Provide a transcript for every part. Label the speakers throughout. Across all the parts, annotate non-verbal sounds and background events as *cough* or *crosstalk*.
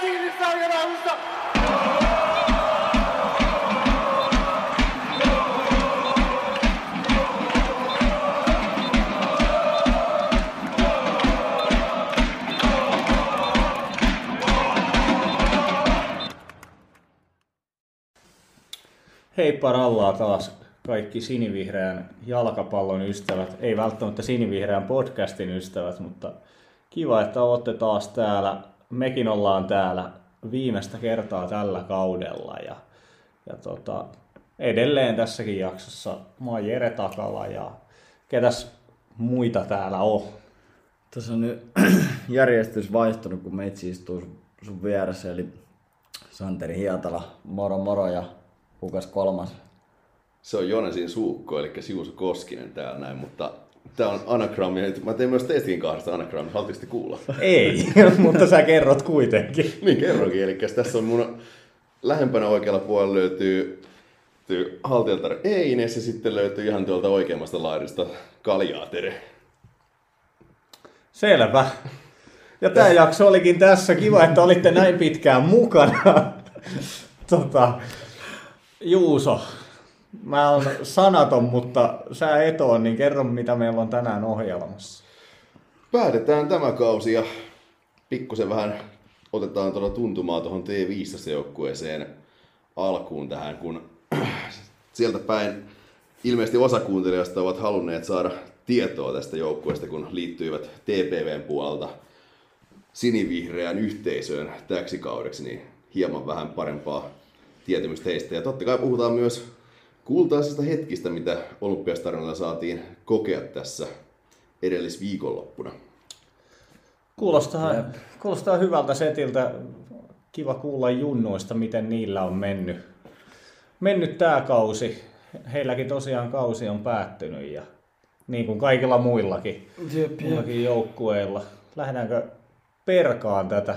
Speaker 1: kiinni sarjaraudasta.
Speaker 2: Heippa rallaa taas kaikki sinivihreän jalkapallon ystävät, ei välttämättä sinivihreän podcastin ystävät, mutta kiva, että olette taas täällä. Mekin ollaan täällä viimeistä kertaa tällä kaudella ja, ja tota, edelleen tässäkin jaksossa mä oon Jere Takala ja ketäs muita täällä on?
Speaker 3: Tässä on nyt *clears throat* järjestys vaihtunut, kun meitsi istuu sun vieressä, eli Santeri Hietala, moro moro ja kukas kolmas?
Speaker 4: Se on Jonesin suukko, eli Siuso Koskinen täällä näin, mutta Tämä on anagrammi. Mä tein myös teistäkin kahdesta anagrammista. Haluatteko kuulla?
Speaker 2: Ei, *laughs* mutta sä kerrot kuitenkin. *laughs*
Speaker 4: niin kerronkin. Eli tässä on mun lähempänä oikealla puolella löytyy, löytyy haltijalta Eines ja sitten löytyy ihan tuolta oikeammasta laidasta Kaljaatere.
Speaker 2: Selvä. Ja tämä jakso olikin tässä. Kiva, että olitte näin pitkään mukana. *laughs* tota, Juuso, Mä oon sanaton, mutta sä et oo, niin kerro mitä meillä on tänään ohjelmassa.
Speaker 4: Päätetään tämä kausi ja pikkusen vähän otetaan tuolla tuntumaa tuohon T15-joukkueeseen alkuun tähän, kun sieltä päin ilmeisesti osa kuuntelijoista ovat halunneet saada tietoa tästä joukkueesta, kun liittyivät TPVn puolelta sinivihreään yhteisöön täksi kaudeksi, niin hieman vähän parempaa tietämystä heistä. Ja totta kai puhutaan myös kultaisista hetkistä, mitä Olympiastarinalla saatiin kokea tässä edellisviikonloppuna.
Speaker 2: Kuulostaa, kuulostaa hyvältä setiltä. Kiva kuulla junnoista, miten niillä on mennyt. Mennyt tämä kausi. Heilläkin tosiaan kausi on päättynyt ja niin kuin kaikilla muillakin, jep, muillakin joukkueilla. Lähdetäänkö perkaan tätä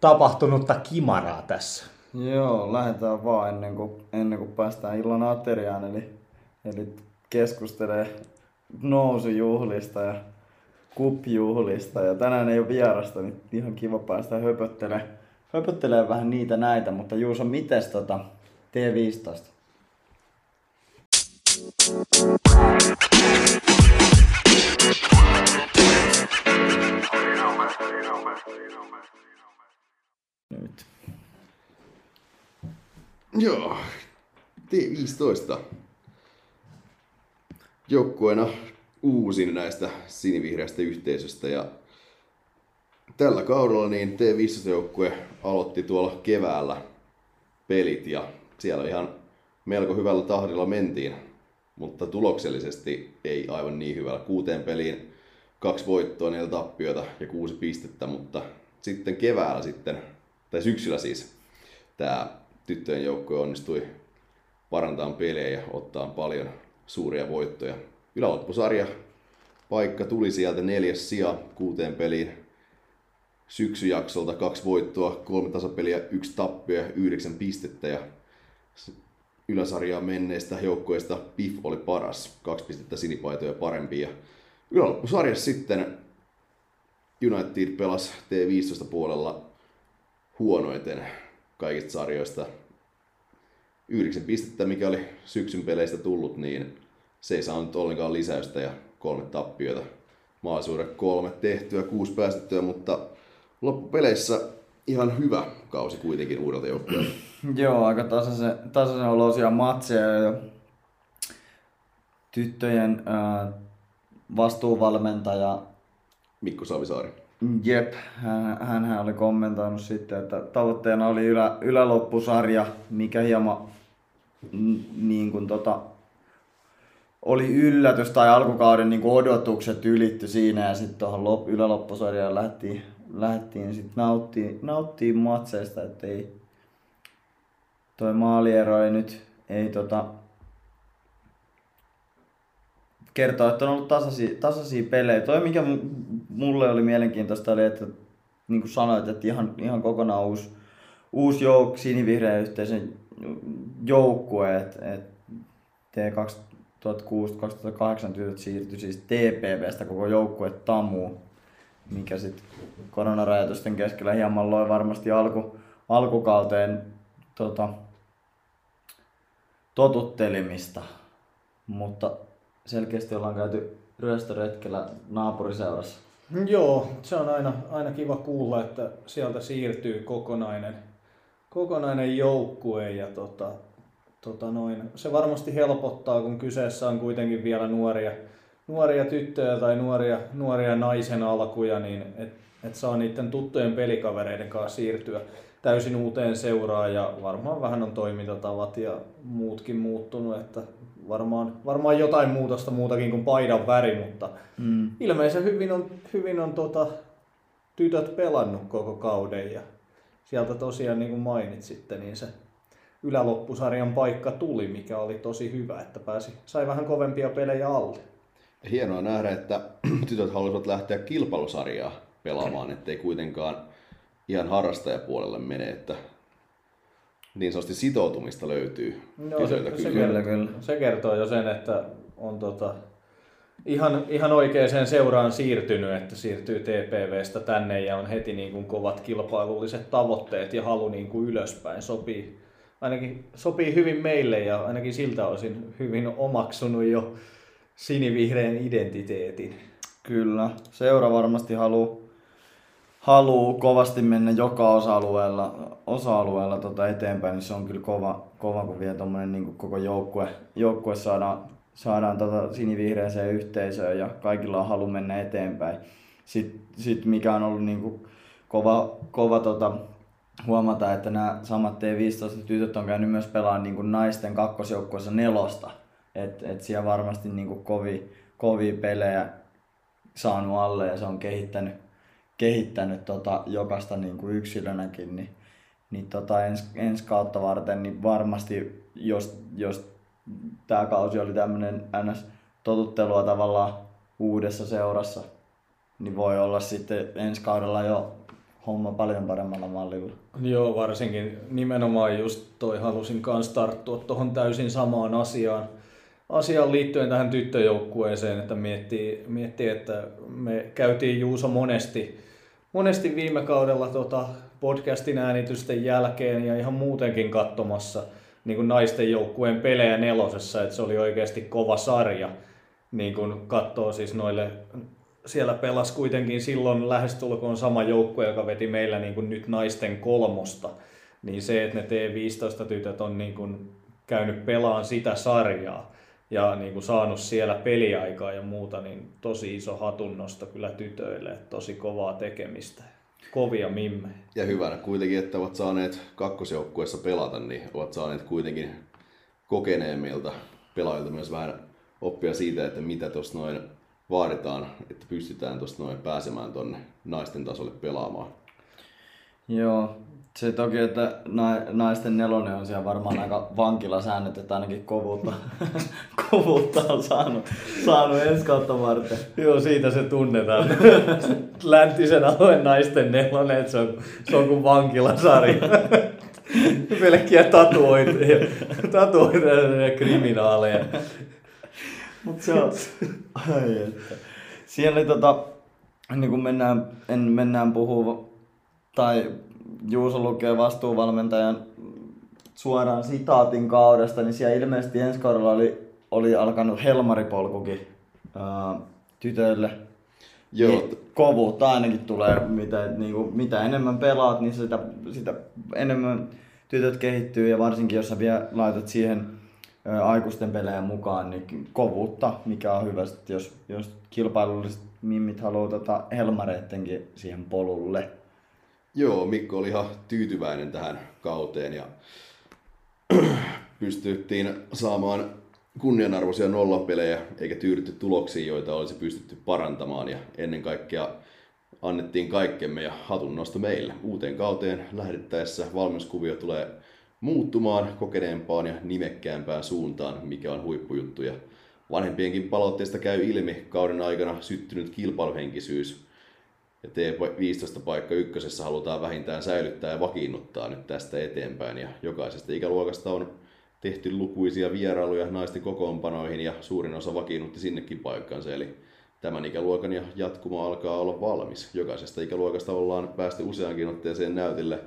Speaker 2: tapahtunutta kimaraa tässä?
Speaker 3: Joo, lähdetään vaan ennen kuin, ennen kuin päästään illan ateriaan, eli, eli keskustelee nousujuhlista ja kupjuhlista. Ja tänään ei ole vierasta, niin ihan kiva päästä höpöttelemään, höpöttelee vähän niitä näitä. Mutta Juuso, mites tota T15?
Speaker 4: Joo, T15. Joukkueena uusin näistä sinivihreästä yhteisöstä ja tällä kaudella niin T15-joukkue aloitti tuolla keväällä pelit ja siellä ihan melko hyvällä tahdilla mentiin, mutta tuloksellisesti ei aivan niin hyvällä. Kuuteen peliin kaksi voittoa, neljä tappiota ja kuusi pistettä, mutta sitten keväällä sitten, tai syksyllä siis, tämä tyttöjen joukkue onnistui parantamaan pelejä ja ottaa paljon suuria voittoja. Yläloppusarja paikka tuli sieltä neljäs sija kuuteen peliin syksyjaksolta kaksi voittoa, kolme tasapeliä, yksi tappio ja yhdeksän pistettä. Ja yläsarjaa menneistä joukkueista PIF oli paras, kaksi pistettä sinipaitoja parempi. Ja yläloppusarjassa sitten United pelasi T15 puolella huonoiten kaikista sarjoista. Yhdeksän pistettä, mikä oli syksyn peleistä tullut, niin se ei saanut ollenkaan lisäystä ja kolme tappiota. Maasuuden kolme tehtyä, kuusi päästettyä, mutta loppupeleissä ihan hyvä kausi kuitenkin uudelta joukkueelta. *clears throat*
Speaker 3: Joo, aika tasaisen, tasaisen olosia matseja ja tyttöjen äh, vastuuvalmentaja
Speaker 4: Mikko Savisaari.
Speaker 3: Jep, hän, oli kommentoinut sitten, että tavoitteena oli ylä, yläloppusarja, mikä hieman niin kuin tota, oli yllätys tai alkukauden niin kuin odotukset ylitty siinä ja sitten tuohon lop, yläloppusarjaan lähdettiin, lähdettiin sitten nauttiin, nauttiin matseista, että ei toi maaliero ei nyt ei tota, kertoa, että on ollut tasaisia, tasaisia pelejä. Toi mikä mulle oli mielenkiintoista oli, että niin kuin sanoit, että ihan, ihan kokonaan uusi, uusi jouk, sinivihreä yhteisön joukkue, että et T2006-2008 tytöt siirtyi siis TPVstä koko joukkue Tamu. mikä sitten koronarajoitusten keskellä hieman loi varmasti alku, alkukauteen tota, totuttelimista. Mutta selkeästi ollaan käyty ryöstöretkellä naapuriseurassa.
Speaker 2: Joo, se on aina, aina kiva kuulla, että sieltä siirtyy kokonainen, kokonainen joukkue ja tota, tota noin, se varmasti helpottaa, kun kyseessä on kuitenkin vielä nuoria, nuoria tyttöjä tai nuoria, nuoria naisen alkuja, niin et, et saa niiden tuttujen pelikavereiden kanssa siirtyä täysin uuteen seuraan ja varmaan vähän on toimintatavat ja muutkin muuttunut, että varmaan, varmaan jotain muutosta muutakin kuin paidan väri, mutta mm. ilmeisen hyvin on, hyvin on tota, tytöt pelannut koko kauden ja sieltä tosiaan niin kuin mainitsitte, niin se yläloppusarjan paikka tuli, mikä oli tosi hyvä, että pääsi, sai vähän kovempia pelejä alle.
Speaker 4: Hienoa nähdä, että *clears throat* tytöt halusivat lähteä kilpailusarjaa pelaamaan, ettei kuitenkaan ihan harrastajapuolelle mene, että niin sanotusti sitoutumista löytyy
Speaker 2: no, se. Se, kyllä, kyllä. se kertoo jo sen, että on tota, ihan, ihan oikeaan seuraan siirtynyt, että siirtyy TPVstä tänne ja on heti niin kuin kovat kilpailulliset tavoitteet ja halu niin kuin ylöspäin. Sopii, ainakin sopii hyvin meille ja ainakin siltä osin hyvin omaksunut jo sinivihreän identiteetin.
Speaker 3: Kyllä, seura varmasti haluaa haluu kovasti mennä joka osa-alueella, osa-alueella tota eteenpäin, niin se on kyllä kova, kova kun vielä tommonen niin koko joukkue, joukkue saadaan, saadaan tota sinivihreäseen yhteisöön ja kaikilla on halu mennä eteenpäin. Sitten sit mikä on ollut niin kuin kova, kova tota, huomata, että nämä samat T15-tytöt on käynyt myös pelaamaan niin kuin naisten kakkosjoukkueessa nelosta. Et, et siellä varmasti niin kuin kovia pelejä saanut alle ja se on kehittänyt, kehittänyt tota jokaista niin kuin yksilönäkin, niin, niin tota ens, ensi kautta varten niin varmasti, jos, jos tämä kausi oli tämmöinen ns. totuttelua tavallaan uudessa seurassa, niin voi olla sitten ensi kaudella jo homma paljon paremmalla mallilla.
Speaker 2: Joo, varsinkin nimenomaan just toi halusin kanssa tarttua tuohon täysin samaan asiaan, asiaan liittyen tähän tyttöjoukkueeseen, että miettii, miettii, että me käytiin Juuso monesti monesti viime kaudella tota podcastin äänitysten jälkeen ja ihan muutenkin katsomassa niin kuin naisten joukkueen pelejä nelosessa, että se oli oikeasti kova sarja. Niin kuin katsoo siis noille, siellä pelas kuitenkin silloin lähestulkoon sama joukkue, joka veti meillä niin kuin nyt naisten kolmosta. Niin se, että ne T15-tytöt on niin kuin käynyt pelaan sitä sarjaa, ja niin kuin saanut siellä peliaikaa ja muuta, niin tosi iso hatunnosto kyllä tytöille, että tosi kovaa tekemistä. Kovia mimme.
Speaker 4: Ja hyvänä kuitenkin, että ovat saaneet kakkosjoukkueessa pelata, niin ovat saaneet kuitenkin kokeneemmilta pelaajilta myös vähän oppia siitä, että mitä tuossa noin vaaditaan, että pystytään tuosta noin pääsemään tuonne naisten tasolle pelaamaan.
Speaker 3: Joo, se toki, että naisten nelonen on siellä varmaan aika vankilasäännöt, että ainakin kovuutta, *laughs* kovuutta on saanut, saanut ensi kautta varten.
Speaker 2: Joo, siitä se tunnetaan. *laughs* Läntisen alueen naisten nelonen, että se on, se on kuin vankilasarja. *laughs* Pelkkiä tatuointeja, tatuointeja ja kriminaaleja.
Speaker 3: Mutta se on... Ai että. Siellä tota, niin kun mennään, en, mennään puhua tai Juuso lukee vastuuvalmentajan suoraan sitaatin kaudesta, niin siellä ilmeisesti ensi kaudella oli, oli alkanut Helmaripolkukin ää, tytöille. Joo. Niin kovuutta ainakin tulee, mitä, niin kuin, mitä enemmän pelaat, niin sitä, sitä enemmän tytöt kehittyy ja varsinkin jos sä vielä laitat siihen ää, aikuisten pelejä mukaan, niin kovuutta, mikä on hyvä, jos, jos kilpailulliset mimmit haluaa tota Helmareittenkin siihen polulle.
Speaker 4: Joo, Mikko oli ihan tyytyväinen tähän kauteen ja *clears throat* pystyttiin saamaan kunnianarvoisia nollapelejä eikä tyydytty tuloksiin, joita olisi pystytty parantamaan ja ennen kaikkea annettiin kaikkemme ja hatun nosto meille. Uuteen kauteen lähdettäessä valmennuskuvio tulee muuttumaan kokeneempaan ja nimekkäämpään suuntaan, mikä on huippujuttu. Ja vanhempienkin palautteista käy ilmi kauden aikana syttynyt kilpailuhenkisyys ja T15 paikka ykkösessä halutaan vähintään säilyttää ja vakiinnuttaa nyt tästä eteenpäin. Ja jokaisesta ikäluokasta on tehty lukuisia vierailuja naisten kokoonpanoihin ja suurin osa vakiinnutti sinnekin paikkansa. Eli Tämän ikäluokan ja jatkuma alkaa olla valmis. Jokaisesta ikäluokasta ollaan päästy useankin otteeseen näytille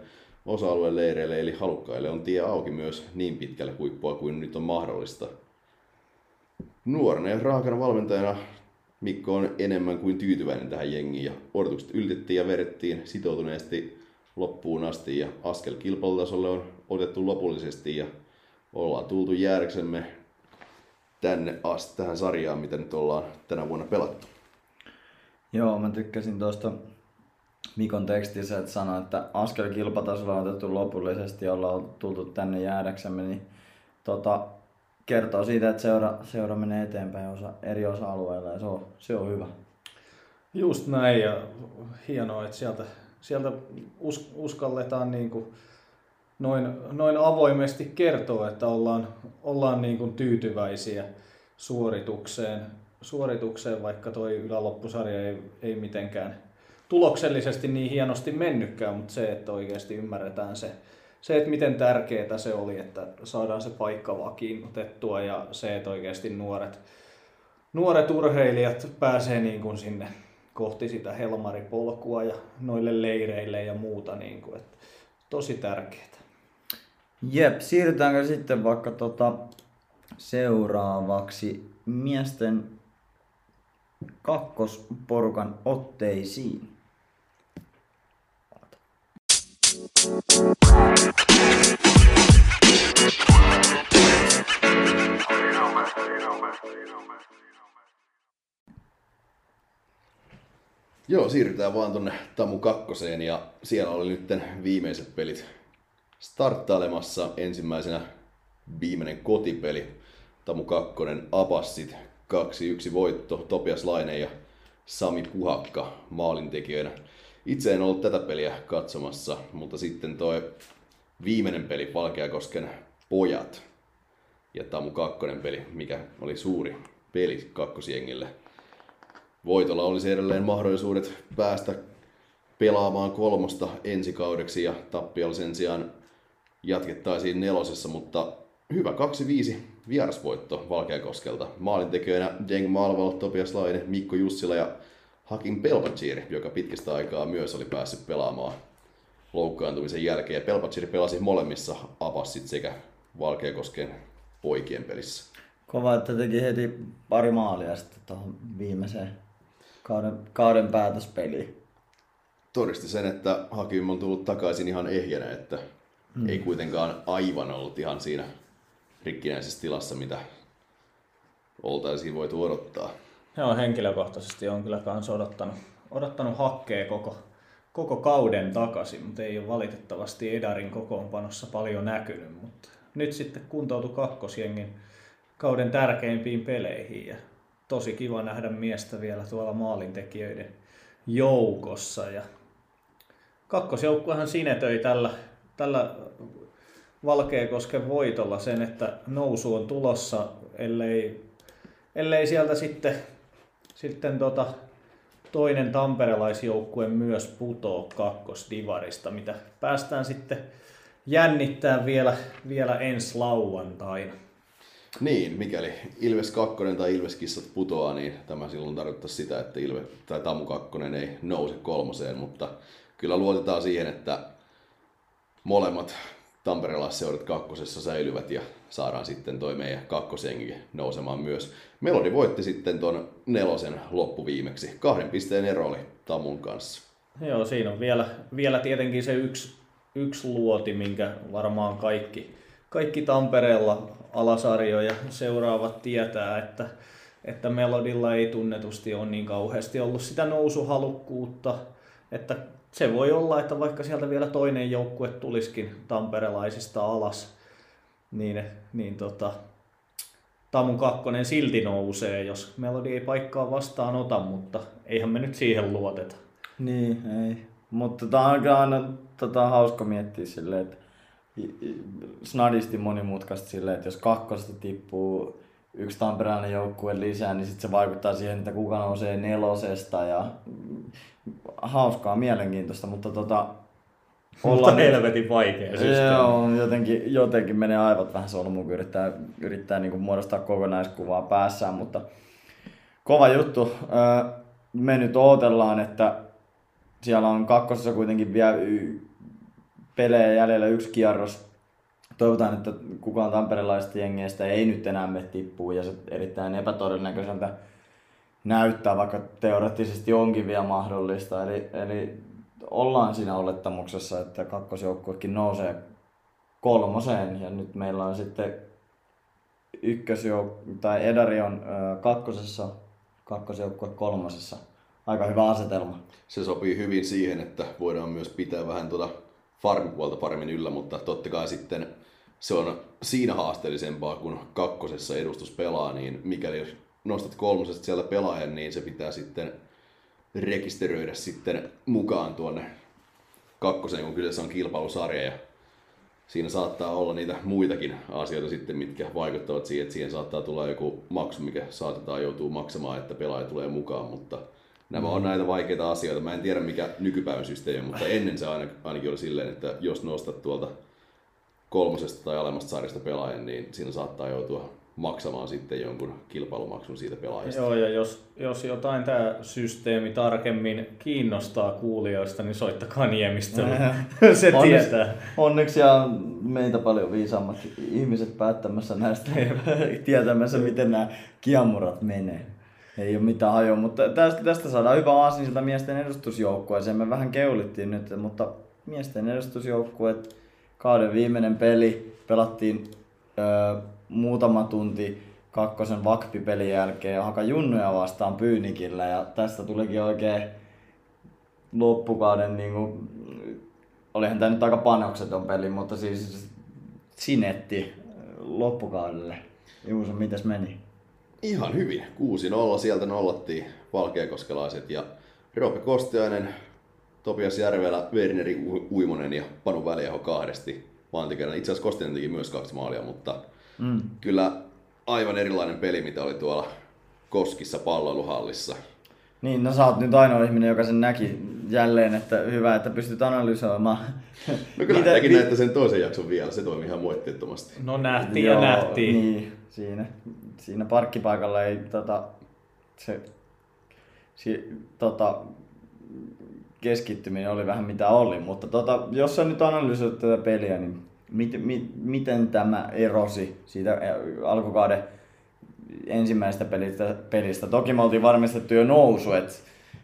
Speaker 4: osa-alueen leireille, eli halukkaille on tie auki myös niin pitkälle huippua kuin nyt on mahdollista. Nuorena ja raakana valmentajana Mikko on enemmän kuin tyytyväinen tähän jengiin ja odotukset ylitettiin ja vedettiin sitoutuneesti loppuun asti ja askel kilpailutasolle on otettu lopullisesti ja ollaan tultu jäädäksemme tänne asti, tähän sarjaan, mitä nyt ollaan tänä vuonna pelattu.
Speaker 3: Joo, mä tykkäsin tuosta Mikon tekstissä, että sanoi, että askel kilpatasolla on otettu lopullisesti ja ollaan tultu tänne jäädäksemme, niin tota, kertoo siitä, että seura, seura menee eteenpäin osa, eri osa-alueilla ja se on, se on hyvä.
Speaker 2: Just näin ja hienoa, että sieltä, sieltä us, uskalletaan niin kuin noin, noin avoimesti kertoa, että ollaan, ollaan niin kuin tyytyväisiä suoritukseen, suoritukseen, vaikka toi yläloppusarja ei, ei mitenkään tuloksellisesti niin hienosti mennytkään, mutta se, että oikeasti ymmärretään se, se, että miten tärkeää se oli, että saadaan se paikka vakiinnutettua ja se, että oikeasti nuoret, nuoret urheilijat pääsee niin kuin sinne kohti sitä helmaripolkua ja noille leireille ja muuta. Niin kuin, että tosi tärkeää.
Speaker 3: Jep, siirrytäänkö sitten vaikka tota seuraavaksi miesten kakkosporukan otteisiin.
Speaker 4: Joo, siirrytään vaan tonne Tamu kakkoseen ja siellä oli nyt viimeiset pelit starttailemassa ensimmäisenä viimeinen kotipeli. Tamu kakkonen Apassit 2-1 voitto, Topias Laine ja Sami Puhakka maalintekijöinä. Itse en ollut tätä peliä katsomassa, mutta sitten toi viimeinen peli Valkeakosken pojat ja Tamu kakkonen peli, mikä oli suuri peli kakkosjengille. Voitolla olisi edelleen mahdollisuudet päästä pelaamaan kolmosta ensi kaudeksi ja tappiolla sen sijaan jatkettaisiin nelosessa, mutta hyvä 2-5 vierasvoitto Valkeakoskelta. Maalintekijöinä Deng Malval, Topias Laine, Mikko Jussila ja Hakim Pelpacir, joka pitkistä aikaa myös oli päässyt pelaamaan loukkaantumisen jälkeen. Pelpacir pelasi molemmissa apassit sekä Valkeakosken poikien pelissä.
Speaker 3: Kova, että teki heti pari maalia sitten tuohon viimeiseen kauden, kauden päätöspeliin.
Speaker 4: Todisti sen, että Hakim on tullut takaisin ihan ehjänä, että mm. ei kuitenkaan aivan ollut ihan siinä rikkinäisessä tilassa, mitä oltaisiin voitu odottaa.
Speaker 2: Joo, henkilökohtaisesti on kyllä kans odottanut, odottanut hakkea koko, koko kauden takaisin, mutta ei ole valitettavasti Edarin kokoonpanossa paljon näkynyt. Mutta nyt sitten kuntoutui kakkosjengin kauden tärkeimpiin peleihin ja tosi kiva nähdä miestä vielä tuolla maalintekijöiden joukossa. Ja kakkosjoukkuehan sinetöi tällä, tällä Valkeakosken voitolla sen, että nousu on tulossa, ellei, ellei sieltä sitten, sitten tota, toinen tamperelaisjoukkue myös putoo kakkosdivarista, mitä päästään sitten jännittää vielä, vielä ensi lauantaina.
Speaker 4: Niin, mikäli Ilves 2 tai Ilves Kissat putoaa, niin tämä silloin tarkoittaa sitä, että Ilve, tai Tamu 2 ei nouse kolmoseen, mutta kyllä luotetaan siihen, että molemmat tamperelaisseurat kakkosessa säilyvät ja saadaan sitten toi meidän kakkosjengi nousemaan myös. Melodi voitti sitten ton nelosen loppuviimeksi. Kahden pisteen ero oli Tamun kanssa.
Speaker 2: Joo, siinä on vielä, vielä tietenkin se yksi, yksi luoti, minkä varmaan kaikki, kaikki Tampereella alasarjoja seuraavat tietää, että, että Melodilla ei tunnetusti ole niin kauheasti ollut sitä nousuhalukkuutta, että se voi olla, että vaikka sieltä vielä toinen joukkue tulisikin tamperelaisista alas, niin, niin tota, Tamun kakkonen silti nousee, jos Melodi ei paikkaa vastaan ota, mutta eihän me nyt siihen luoteta.
Speaker 3: Niin, ei. Mutta tämä on aina tota, hauska miettiä silleen, että snadisti monimutkaista silleen, että jos kakkosesta tippuu yksi tamperelainen joukkue lisää, niin sitten se vaikuttaa siihen, että kuka nousee nelosesta ja hauskaa, mielenkiintoista, mutta tota,
Speaker 2: mutta helvetin vaikea systeemi.
Speaker 3: Joo, jotenkin, jotenkin menee aivot vähän solmuun, kun yrittää, yrittää niin kuin muodostaa kokonaiskuvaa päässään, mutta kova juttu. Me nyt odotellaan, että siellä on kakkosessa kuitenkin vielä pelejä jäljellä yksi kierros. Toivotaan, että kukaan tamperelaisista jengeistä ei nyt enää me tippuu ja se erittäin epätodennäköiseltä näyttää, vaikka teoreettisesti onkin vielä mahdollista. Eli, eli ollaan siinä olettamuksessa, että kakkosjoukkuekin nousee kolmoseen ja nyt meillä on sitten ykkösjouk- tai Edari on kakkosessa, kakkosjoukkue kolmosessa. Aika hyvä asetelma.
Speaker 4: Se sopii hyvin siihen, että voidaan myös pitää vähän tuota farmipuolta paremmin yllä, mutta totta kai sitten se on siinä haasteellisempaa, kun kakkosessa edustus pelaa, niin mikäli nostat kolmosesta siellä pelaajan, niin se pitää sitten rekisteröidä sitten mukaan tuonne kakkoseen, kun kyseessä on kilpailusarja. Ja siinä saattaa olla niitä muitakin asioita sitten, mitkä vaikuttavat siihen, että siihen saattaa tulla joku maksu, mikä saatetaan joutua maksamaan, että pelaaja tulee mukaan, mutta nämä on näitä vaikeita asioita. Mä en tiedä mikä nykypäivän systeemi on, mutta ennen se ainakin oli silleen, että jos nostat tuolta kolmosesta tai alemmasta sarjasta pelaajan, niin siinä saattaa joutua maksamaan sitten jonkun kilpailumaksun siitä pelaajasta.
Speaker 2: Joo, ja jos, jos jotain tämä systeemi tarkemmin kiinnostaa kuulijoista, niin soittakaa Niemistölle. *laughs* Se
Speaker 3: onneksi,
Speaker 2: tietää.
Speaker 3: Onneksi on meitä paljon viisaammat ihmiset päättämässä näistä *laughs* tietämässä, miten nämä kiamurat menee. Ei ole mitään hajoa, mutta tästä, tästä saadaan hyvä aasinsilta miesten edustusjoukkueeseen. Me vähän keulittiin nyt, mutta miesten edustusjoukkueet, kauden viimeinen peli, pelattiin öö, muutama tunti kakkosen vakpipelin jälkeen Haka Junnuja vastaan Pyynikillä ja tästä tulikin oikein loppukauden niin kuin, olihan tämä nyt aika panokseton peli, mutta siis sinetti loppukaudelle. Juuso, mitäs meni?
Speaker 4: Ihan hyvin. 6-0 sieltä nollattiin valkeakoskelaiset ja Roope Kostiainen, Topias Järvelä, Werneri Uimonen ja Panu Väliaho kahdesti maantikerran. Itse asiassa Kostiainen teki myös kaksi maalia, mutta mm. kyllä aivan erilainen peli, mitä oli tuolla Koskissa palloiluhallissa.
Speaker 3: Niin, no sä oot nyt ainoa ihminen, joka sen näki jälleen, että hyvä, että pystyt analysoimaan.
Speaker 4: No kyllä Mitä, näkin näette sen toisen jakson vielä, se toimi ihan moitteettomasti.
Speaker 2: No nähtiin Joo, ja nähtiin.
Speaker 3: Niin, siinä, siinä parkkipaikalla ei tota, se, si, tota, keskittyminen oli vähän mitä oli, mutta tota, jos sä nyt analysoit tätä peliä, niin mit, mit, miten tämä erosi siitä alkukauden ensimmäisestä pelistä, pelistä. Toki me oltiin varmistettu jo nousu, että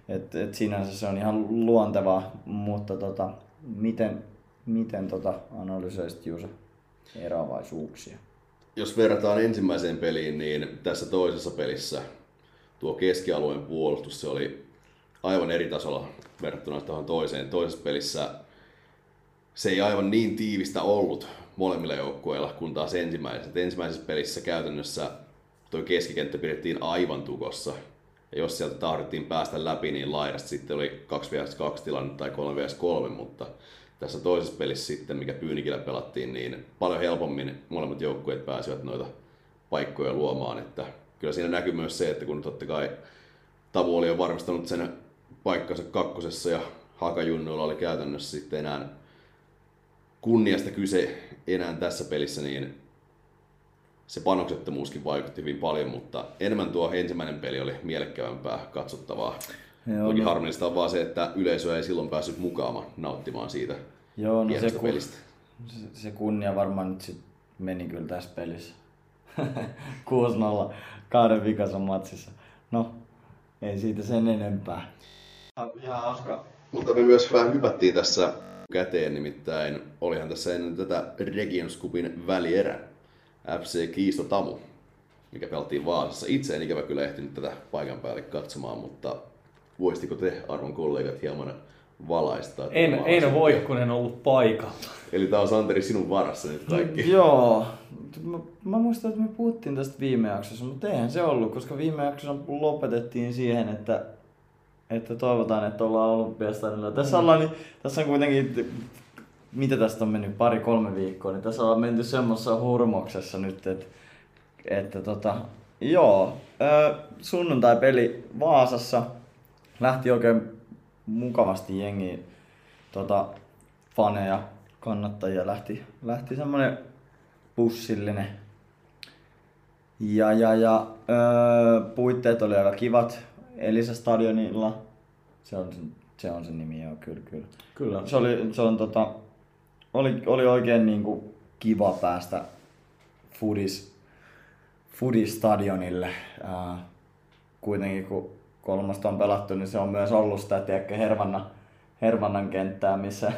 Speaker 3: et, et sinänsä se on ihan luontevaa, mutta tota, miten, miten tota analysoisit Juuso eroavaisuuksia?
Speaker 4: Jos verrataan ensimmäiseen peliin, niin tässä toisessa pelissä tuo keskialueen puolustus se oli aivan eri tasolla verrattuna tuohon toiseen. Toisessa pelissä se ei aivan niin tiivistä ollut molemmilla joukkueilla kuin taas ensimmäisessä. Ensimmäisessä pelissä käytännössä tuo keskikenttä pidettiin aivan tukossa. Ja jos sieltä tahdottiin päästä läpi, niin laidasta sitten oli 2 vs 2 tilanne tai 3 vs 3, mutta tässä toisessa pelissä sitten, mikä Pyynikillä pelattiin, niin paljon helpommin molemmat joukkueet pääsivät noita paikkoja luomaan. Että kyllä siinä näkyy myös se, että kun totta kai Tavu oli jo varmistanut sen paikkansa kakkosessa ja Hakajunnoilla oli käytännössä sitten enää kunniasta kyse enää tässä pelissä, niin se panoksettomuuskin vaikutti hyvin paljon, mutta enemmän tuo ensimmäinen peli oli mielekkävämpää katsottavaa. Joo, Toki no. harmillista on vaan se, että yleisö ei silloin päässyt mukaan nauttimaan siitä Joo, no se, pelistä.
Speaker 3: Se, se kunnia varmaan nyt sit meni kyllä tässä pelissä. 6-0 kahden vikasen matsissa. No, ei siitä sen enempää.
Speaker 4: Ihan hauska. Mutta me myös vähän hypättiin tässä käteen, nimittäin olihan tässä ennen tätä Regions Cupin välierä FC Kiisto Tamu, mikä pelattiin Vaasassa. Itse en ikävä kyllä ehtinyt tätä paikan päälle katsomaan, mutta voisitko te arvon kollegat hieman valaista?
Speaker 2: En, en voi, kun en ollut paikalla.
Speaker 4: Eli tämä on Santeri sinun varassa nyt kaikki.
Speaker 3: Joo. Mä, mä muistan, että me puhuttiin tästä viime jaksossa, mutta eihän se ollut, koska viime jaksossa lopetettiin siihen, että että toivotaan, että ollaan olympiastadionilla. Tässä, ollaan, niin, tässä on kuitenkin, mitä tästä on mennyt, pari-kolme viikkoa, niin tässä ollaan menty semmoisessa hurmoksessa nyt, että, että tota, joo, sunnuntai-peli Vaasassa lähti oikein mukavasti jengi tota, faneja, kannattajia lähti, lähti semmoinen bussillinen Ja, ja, ja öö, puitteet oli aika kivat Elisa Stadionilla. Se on, se on se nimi, joo, kyllä, kyllä.
Speaker 2: Kyllä.
Speaker 3: Se oli, se on tota, oli, oli oikein niinku kiva päästä Foodis, Foodis stadionille. Ää, kuitenkin kun kolmasta on pelattu, niin se on myös ollut sitä, tiedätkö, Hervanna, Hervannan kenttää, missä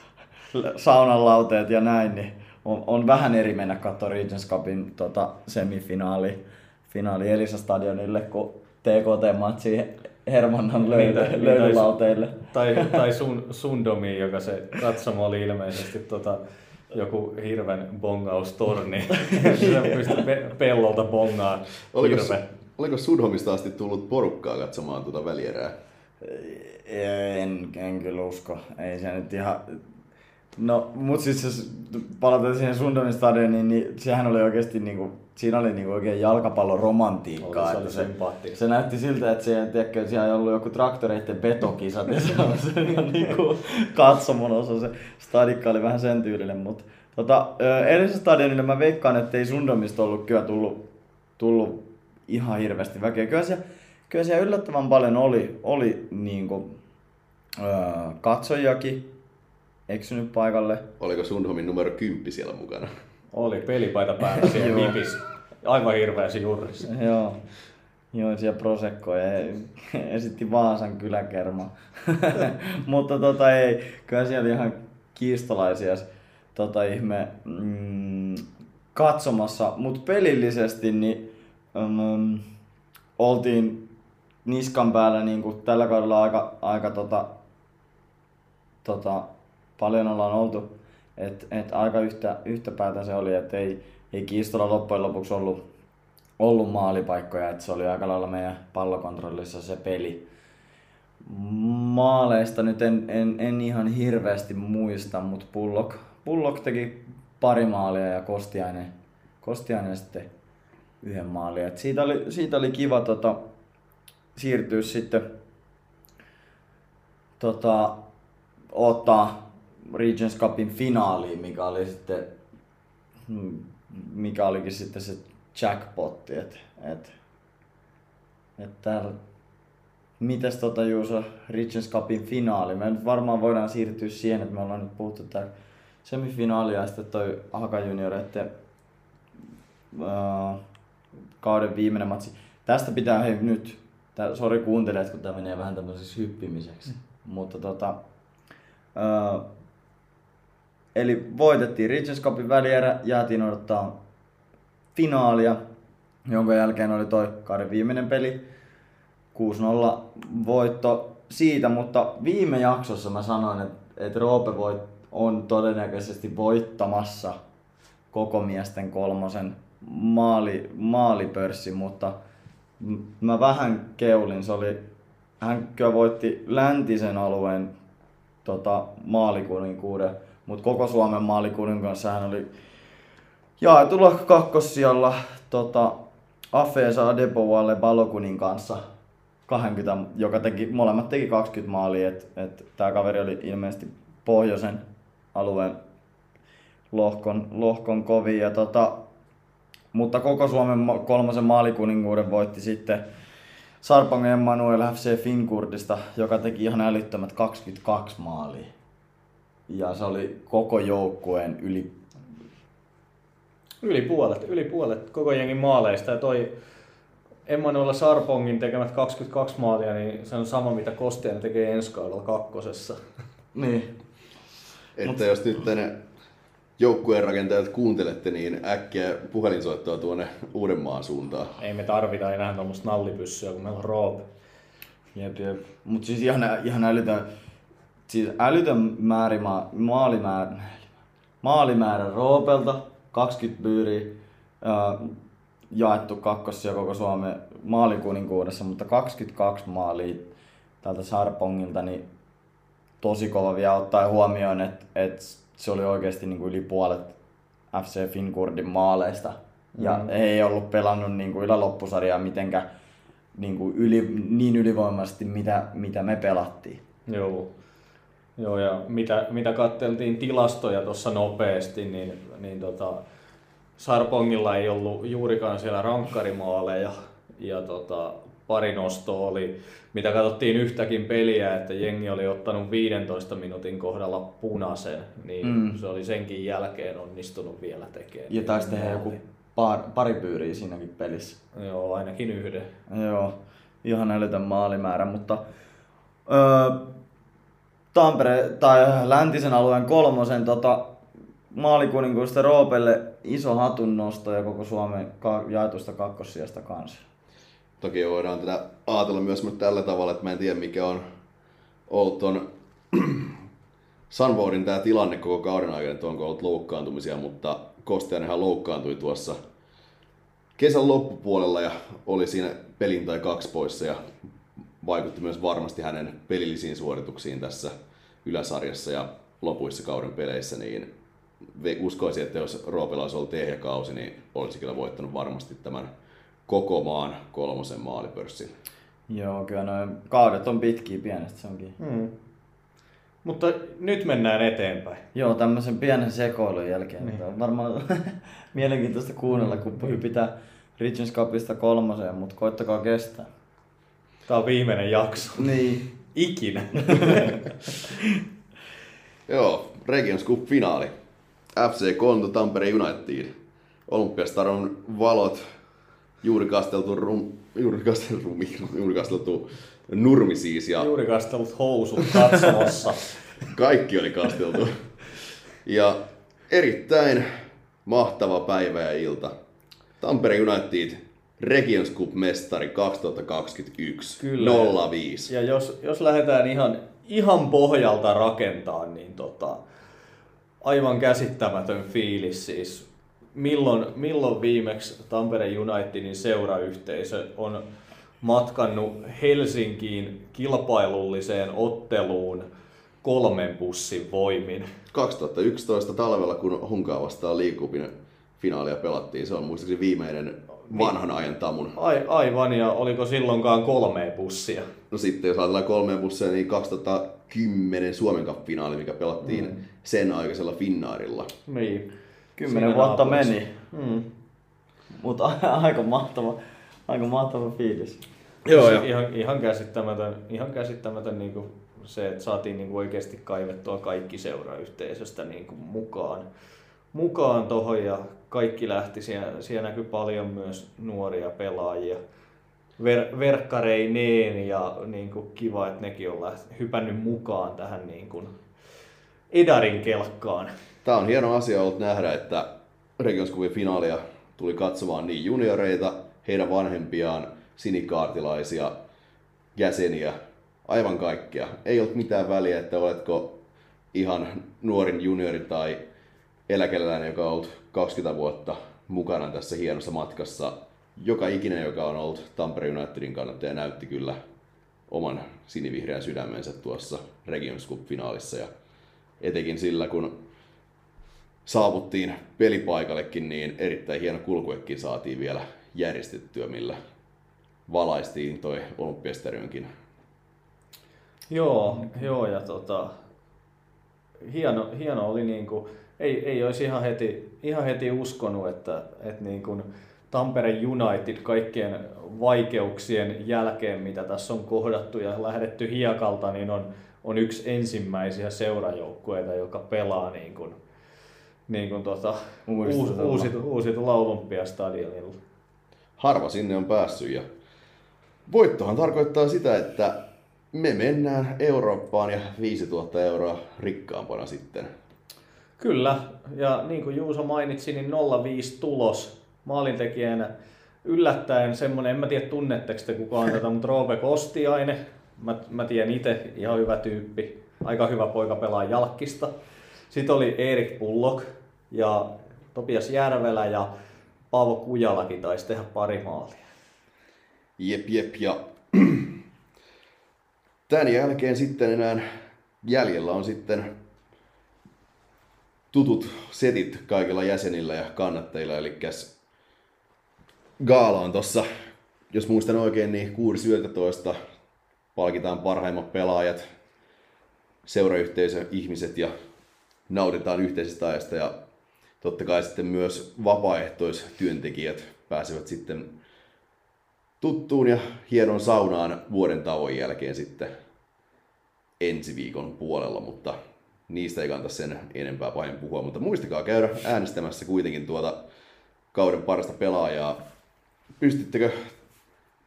Speaker 3: *laughs* saunan lauteet ja näin, niin on, on vähän eri mennä katsoa Regents Cupin tota, semifinaali finaali Elisa Stadionille, kun TKT-matsi Hermannan löydy, niin, löydylauteille.
Speaker 2: Tai, tai sun, Sundomi, joka se katsomo oli ilmeisesti tota, joku hirven bongaustorni. *laughs* se pystyi pe- pellolta bongaan
Speaker 4: oliko, hirve. Oliko Sudhomista asti tullut porukkaa katsomaan tuota välierää?
Speaker 3: En, en kyllä usko. Ei se nyt ihan... No, mut siis jos palataan siihen Sundomin stadioniin, niin sehän oli oikeasti niinku siinä oli niinku oikein jalkapalloromantiikkaa.
Speaker 2: Oli, se,
Speaker 3: se, se, näytti siltä, että siellä, tiedätkö, siellä on ollut joku traktoreiden betokisat ja se on se *laughs* niinku katsomon osa. Se stadikka oli vähän sen tyylinen, mutta tota, edellisessä stadionilla mä veikkaan, että ei Sundomista ollut kyllä tullut, tullut ihan hirveästi väkeä. Kyllä siellä, kyllä siellä yllättävän paljon oli, oli niinku, öö, katsojakin eksynyt paikalle.
Speaker 4: Oliko Sundhomin numero 10 siellä mukana?
Speaker 2: Oli pelipaita päällä *laughs* siellä vipis. Aivan hirveässä jurrissa.
Speaker 3: Joo. Joo, siellä Prosecco ja esitti Vaasan kyläkerma. *laughs* Mutta tota ei, kyllä siellä ihan kiistolaisia tota ihme mm, katsomassa. Mutta pelillisesti niin mm, oltiin niskan päällä niin kuin tällä kaudella aika, aika tota, tota, paljon ollaan oltu et, et aika yhtä, yhtä päätä se oli, että ei, ei Kiistolla loppujen lopuksi ollut, ollut maalipaikkoja, että se oli aika lailla meidän pallokontrollissa se peli. Maaleista nyt en, en, en ihan hirveästi muista, mutta Pullok, Pullok teki pari maalia ja Kostiainen, Kostiainen sitten yhden maalin. Et siitä, oli, siitä oli kiva tota, siirtyä sitten tota, ottaa Regents Cupin finaaliin, mikä oli sitten hmm, mikä olikin sitten se jackpotti, että et, et täällä Mites tota Juuso, Regents Cupin finaali? Me nyt varmaan voidaan siirtyä siihen, että me ollaan nyt puhuttu tää semifinaali ja sitten toi Haka junioreiden uh, kauden viimeinen matsi. Tästä pitää hei nyt, tää, sori kuuntelijat, kun tämä menee vähän tämmöiseksi hyppimiseksi. Mm. Mutta tota, uh, Eli voitettiin Regents Cupin välierä, jäätiin odottaa finaalia, jonka jälkeen oli toi kauden viimeinen peli. 6-0 voitto siitä, mutta viime jaksossa mä sanoin, että, että Roope voit, on todennäköisesti voittamassa koko miesten kolmosen maali, maalipörssi, mutta mä vähän keulin. Se oli, hän kyllä voitti läntisen alueen tota, maalikuninkuuden mutta koko Suomen maalikuningas hän oli jaetulla kakkossijalla tota, Afeesa Adepowalle Balokunin kanssa 20, joka teki, molemmat teki 20 maalia, että et, tämä kaveri oli ilmeisesti pohjoisen alueen lohkon, lohkon kovin. Ja tota, mutta koko Suomen kolmosen maalikuninguuden voitti sitten Sarpangen Emanuel FC Finkurdista, joka teki ihan älyttömät 22 maalia ja se oli koko joukkueen yli...
Speaker 2: Yli puolet, yli puolet koko jengin maaleista. Ja toi Emmanuel Sarpongin tekemät 22 maalia, niin se on sama mitä Kostian tekee ensi kaudella kakkosessa.
Speaker 3: Niin.
Speaker 4: Että Mut... jos nyt tänne joukkueen rakentajat kuuntelette, niin äkkiä puhelinsoittoa tuonne Uudenmaan suuntaan.
Speaker 2: Ei me tarvita enää tuommoista nallipyssyä, kun meillä on Roop.
Speaker 3: Jep, jep. Mut siis ihan, ihan älytön siis älytön määri ma- maalimäärä, maalimäärä Roopelta, 20 byyriä, äh, jaettu kakkossia koko Suomen maalikuninkuudessa, mutta 22 maalia tältä Sarpongilta, niin tosi kova vielä ottaa huomioon, että, että se oli oikeasti niin kuin yli puolet FC Finkurdin maaleista. Ja mm. ei ollut pelannut niin kuin yläloppusarjaa mitenkään niin, kuin yli, niin ylivoimaisesti, mitä, mitä me pelattiin.
Speaker 2: Joo. Joo, ja mitä, mitä katteltiin tilastoja tuossa nopeasti, niin, niin tota, Sarpongilla ei ollut juurikaan siellä rankkarimaaleja ja tota, pari nostoa oli, mitä katsottiin yhtäkin peliä, että jengi oli ottanut 15 minuutin kohdalla punaisen, niin mm. se oli senkin jälkeen onnistunut vielä tekemään.
Speaker 3: Ja taisi tehdä joku par, pari pyyriä siinäkin pelissä.
Speaker 2: Joo, ainakin yhden.
Speaker 3: Joo, ihan älytön maalimäärä, mutta öö, Tampere tai läntisen alueen kolmosen tota, maalikuninkuista Roopelle iso hatunnosto ja koko Suomen jaetusta kakkossijasta kanssa.
Speaker 4: Toki voidaan tätä ajatella myös tällä tavalla, että mä en tiedä mikä on ollut ton *clears throat* Sunboardin tämä tilanne koko kauden aikana, että onko ollut loukkaantumisia, mutta Kostianenhan loukkaantui tuossa kesän loppupuolella ja oli siinä pelin tai kaksi poissa ja vaikutti myös varmasti hänen pelillisiin suorituksiin tässä yläsarjassa ja lopuissa kauden peleissä, niin uskoisin, että jos Roopella olisi ollut kausi, niin olisi kyllä voittanut varmasti tämän koko maan kolmosen maalipörssin.
Speaker 3: Joo, kyllä noin kaudet on pitkiä pienestä se onkin. Hmm.
Speaker 2: Mutta nyt mennään eteenpäin.
Speaker 3: Joo, tämmöisen pienen sekoilun jälkeen. Niin. On varmaan *laughs* mielenkiintoista kuunnella, kun niin. pitää Regions Cupista kolmoseen, mutta koittakaa kestää.
Speaker 2: Tämä on viimeinen jakso.
Speaker 3: Niin. *laughs*
Speaker 2: Ikinä. *laughs*
Speaker 4: Joo, Regions Cup-finaali. FC Konto Tampere United. Olympiastaron valot juuri kasteltu, rum, juuri kasteltu, rumi, juuri kasteltu nurmi siis. Ja
Speaker 2: juuri kastellut housut katsomassa. *laughs*
Speaker 4: Kaikki oli kasteltu. Ja erittäin mahtava päivä ja ilta. Tampere United Regions Cup-mestari 2021 Kyllä. 05.
Speaker 2: Ja jos, jos lähdetään ihan, ihan pohjalta rakentaa, niin tota, aivan käsittämätön fiilis siis. Milloin, milloin viimeksi Tampere Unitedin seurayhteisö on matkannut Helsinkiin kilpailulliseen otteluun kolmen bussin voimin?
Speaker 4: 2011 talvella, kun Hunkaa vastaan liikupin finaalia pelattiin. Se on muistaakseni viimeinen vanhan ajan tamun.
Speaker 2: Ai, aivan, ja oliko silloinkaan kolme bussia?
Speaker 4: No sitten jos ajatellaan kolme bussia, niin 2010 Suomen Cup-finaali, mikä pelattiin mm. sen aikaisella Finnaarilla.
Speaker 2: Niin.
Speaker 3: Kymmenen vuotta meni. Mm. Mutta *laughs* aika mahtava, aika mahtava fiilis.
Speaker 2: Joo, ja. Ihan, ihan käsittämätön, ihan käsittämätön niin kuin se, että saatiin niin kuin oikeasti kaivettua kaikki seurayhteisöstä niin kuin mukaan mukaan tuohon ja kaikki lähti. Siellä, siellä näkyi paljon myös nuoria pelaajia ver, verkkareineen ja niin kuin kiva, että nekin on läht, hypännyt mukaan tähän niin kuin Edarin kelkkaan.
Speaker 4: Tämä on hieno asia ollut nähdä, että Regionskuvin finaalia tuli katsomaan niin junioreita, heidän vanhempiaan, sinikaartilaisia, jäseniä, aivan kaikkea. Ei ollut mitään väliä, että oletko ihan nuorin juniori tai eläkeläinen, joka on ollut 20 vuotta mukana tässä hienossa matkassa. Joka ikinen, joka on ollut Tampere Unitedin kannattaja, näytti kyllä oman sinivihreän sydämensä tuossa Regions Cup-finaalissa. Ja etenkin sillä, kun saavuttiin pelipaikallekin, niin erittäin hieno kulkuekin saatiin vielä järjestettyä, millä valaistiin toi Olympiastadionkin.
Speaker 2: Joo, joo ja tota, hieno, hieno oli niinku, ei, ei olisi ihan heti, ihan heti uskonut, että, että niin kuin Tampere United kaikkien vaikeuksien jälkeen, mitä tässä on kohdattu ja lähdetty hiekalta, niin on, on yksi ensimmäisiä seurajoukkueita, joka pelaa niin kuin, niin kuin tota, uusitu, uusitulla Olympiastadionilla.
Speaker 4: Harva sinne on päässyt ja voittohan tarkoittaa sitä, että me mennään Eurooppaan ja 5000 euroa rikkaampana sitten
Speaker 2: Kyllä, ja niin kuin Juuso mainitsi, niin 05 tulos maalintekijänä yllättäen semmonen, en mä tiedä tunnetteko te kukaan tätä, mutta Roope Kostiainen, mä, mä tiedän itse, ihan hyvä tyyppi, aika hyvä poika pelaa jalkista. Sitten oli Erik Pullok ja Topias Järvelä ja Paavo Kujalakin taisi tehdä pari maalia.
Speaker 4: Jep, jep, ja *clears throat* tämän jälkeen sitten enää jäljellä on sitten tutut setit kaikilla jäsenillä ja kannattajilla, eli Gaala on tossa, jos muistan oikein, niin 6.11. palkitaan parhaimmat pelaajat, seurayhteisö, ihmiset ja nautitaan yhteisestä ajasta ja totta kai sitten myös vapaaehtoistyöntekijät pääsevät sitten tuttuun ja hienon saunaan vuoden tauon jälkeen sitten ensi viikon puolella, mutta niistä ei kannata sen enempää pahin puhua, mutta muistakaa käydä äänestämässä kuitenkin tuota kauden parasta pelaajaa. Pystyttekö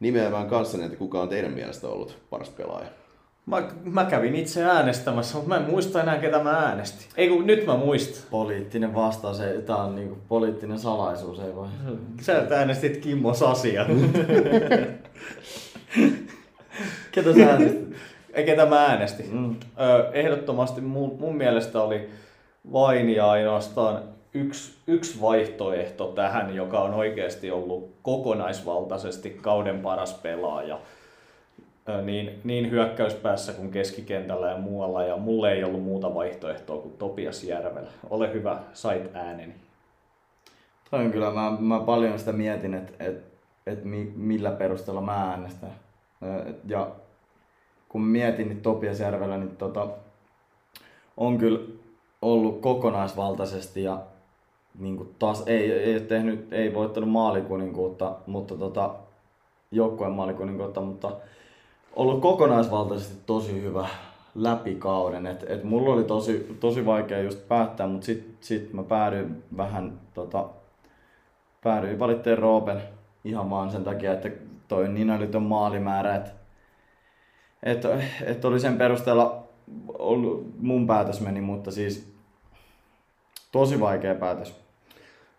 Speaker 4: nimeämään kanssani, että kuka on teidän mielestä ollut paras pelaaja?
Speaker 2: Mä, mä kävin itse äänestämässä, mutta mä en muista enää ketä mä äänestin. Ei kun nyt mä muistan.
Speaker 3: Poliittinen vastaus, ei, tää on niinku poliittinen salaisuus, ei voi.
Speaker 2: Sä äänestit Kimmo Sasia. *laughs*
Speaker 3: Ketä sä äänestit?
Speaker 2: Ei ketä mä äänestin.
Speaker 3: Mm.
Speaker 2: Ehdottomasti mun, mun mielestä oli vain ja ainoastaan yksi, yksi vaihtoehto tähän, joka on oikeasti ollut kokonaisvaltaisesti kauden paras pelaaja. Niin, niin hyökkäyspäässä kuin keskikentällä ja muualla, ja mulle ei ollut muuta vaihtoehtoa kuin Topias Järvelä. Ole hyvä, sait ääneni.
Speaker 3: Toi on kyllä, mä, mä paljon sitä mietin, että et, et mi, millä perusteella mä äänestän. Ja kun mietin niin Topias Järvelä, niin tota, on kyllä ollut kokonaisvaltaisesti ja niin kuin taas ei, ei, tehnyt, ei voittanut maalikuninkuutta, mutta tota, joukkueen maalikuninkuutta, mutta ollut kokonaisvaltaisesti tosi hyvä läpi kauden. Et, et mulla oli tosi, tosi vaikea just päättää, mutta sit, sit mä päädyin vähän tota, päädyin valitteen Roopen ihan vaan sen takia, että toi niin älytön maalimäärä, että et, et oli sen perusteella ollut, mun päätös meni, mutta siis tosi vaikea päätös.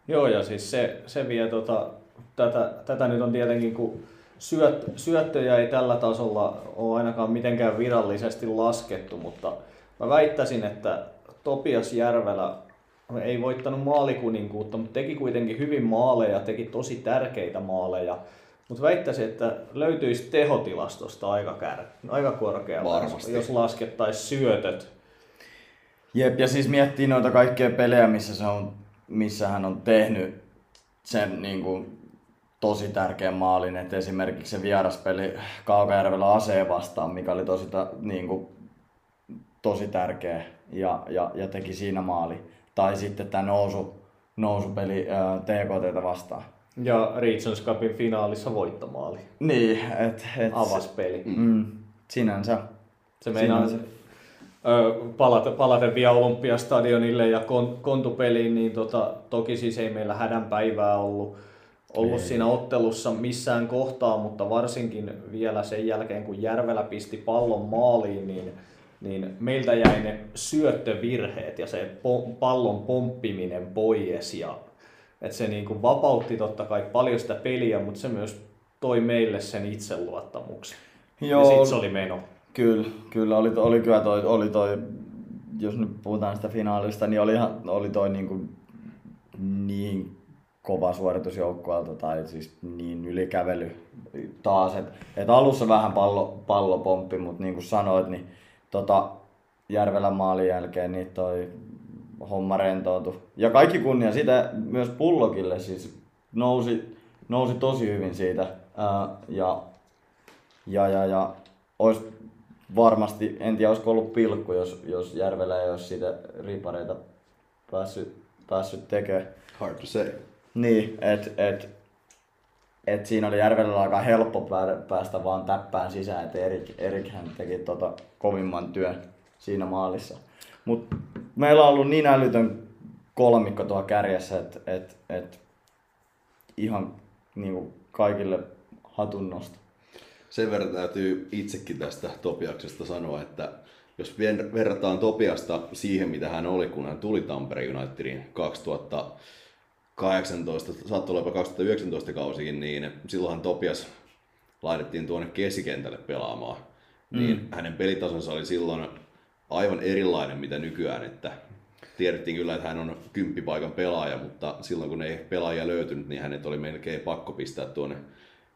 Speaker 2: Joo, ja siis se, se vie tota, tätä, tätä nyt on tietenkin, kun syöt, syöttöjä ei tällä tasolla ole ainakaan mitenkään virallisesti laskettu, mutta mä väittäisin, että Topias Järvelä ei voittanut maalikuninkuutta, mutta teki kuitenkin hyvin maaleja, teki tosi tärkeitä maaleja. Mutta väittäisin, että löytyisi tehotilastosta aika, kär, aika korkealla,
Speaker 4: Varmasti.
Speaker 2: jos laskettaisiin syötöt.
Speaker 3: Jep, ja siis miettii noita kaikkia pelejä, missä, se on, missä hän on tehnyt sen niin kuin, tosi tärkeän maalin, että esimerkiksi se vieraspeli Kaukajärvellä aseen vastaan, mikä oli tosi, niin kuin, tosi tärkeä ja, ja, ja teki siinä maali. Tai sitten tämä nousu, nousupeli ää, TKTtä vastaan.
Speaker 2: Ja Regions Cupin finaalissa voittomaali.
Speaker 3: Niin, että et,
Speaker 2: Avaspeli.
Speaker 3: Mm, sinänsä.
Speaker 2: Se meinaa
Speaker 3: Sinänsä.
Speaker 2: ö, palata, palaten vielä Olympiastadionille ja kon, kontupeliin, niin tota, toki siis ei meillä hädänpäivää ollut, ollut siinä ottelussa missään kohtaa, mutta varsinkin vielä sen jälkeen, kun Järvelä pisti pallon maaliin, niin, niin meiltä jäi ne syöttövirheet ja se po, pallon pomppiminen pois. Ja, että se niin kuin vapautti totta kai paljon sitä peliä, mutta se myös toi meille sen itseluottamuksen. Ja sitten se oli meno.
Speaker 3: Kyllä, kyllä oli, oli kyllä toi, oli toi, jos nyt puhutaan sitä finaalista, niin oli, oli toi niin, kuin niin kova suoritus joukkueelta tai siis niin ylikävely taas. Et, et alussa vähän pallo, pallo pomppi, mutta niin kuin sanoit, niin tota, Järvelän maalin jälkeen niin toi homma rentoutui. Ja kaikki kunnia sitä myös Pullokille, siis nousi, nousi tosi hyvin siitä. Ää, ja, ja, ja, ja olisi varmasti, en tiedä olisiko ollut pilkku, jos, jos Järvelä ei olisi siitä ripareita päässyt, päässyt tekemään.
Speaker 4: Hard to say.
Speaker 3: Niin, että et, et siinä oli Järvellä aika helppo päästä vaan täppään sisään, että Erik, Erikhän teki tota kovimman työn siinä maalissa. Mutta meillä on ollut niin älytön kolmikko tuo kärjessä, että et, et, ihan niinku kaikille hatunnosta.
Speaker 4: Sen verran täytyy itsekin tästä Topiaksesta sanoa, että jos verrataan Topiasta siihen, mitä hän oli, kun hän tuli Tampere Unitedin 2000 2018, saattoi olla jopa 2019 kausikin, niin silloinhan Topias laitettiin tuonne keskikentälle pelaamaan. Niin mm. Niin hänen pelitasonsa oli silloin aivan erilainen mitä nykyään, että tiedettiin kyllä, että hän on kymppipaikan pelaaja, mutta silloin kun ei pelaajia löytynyt, niin hänet oli melkein pakko pistää tuonne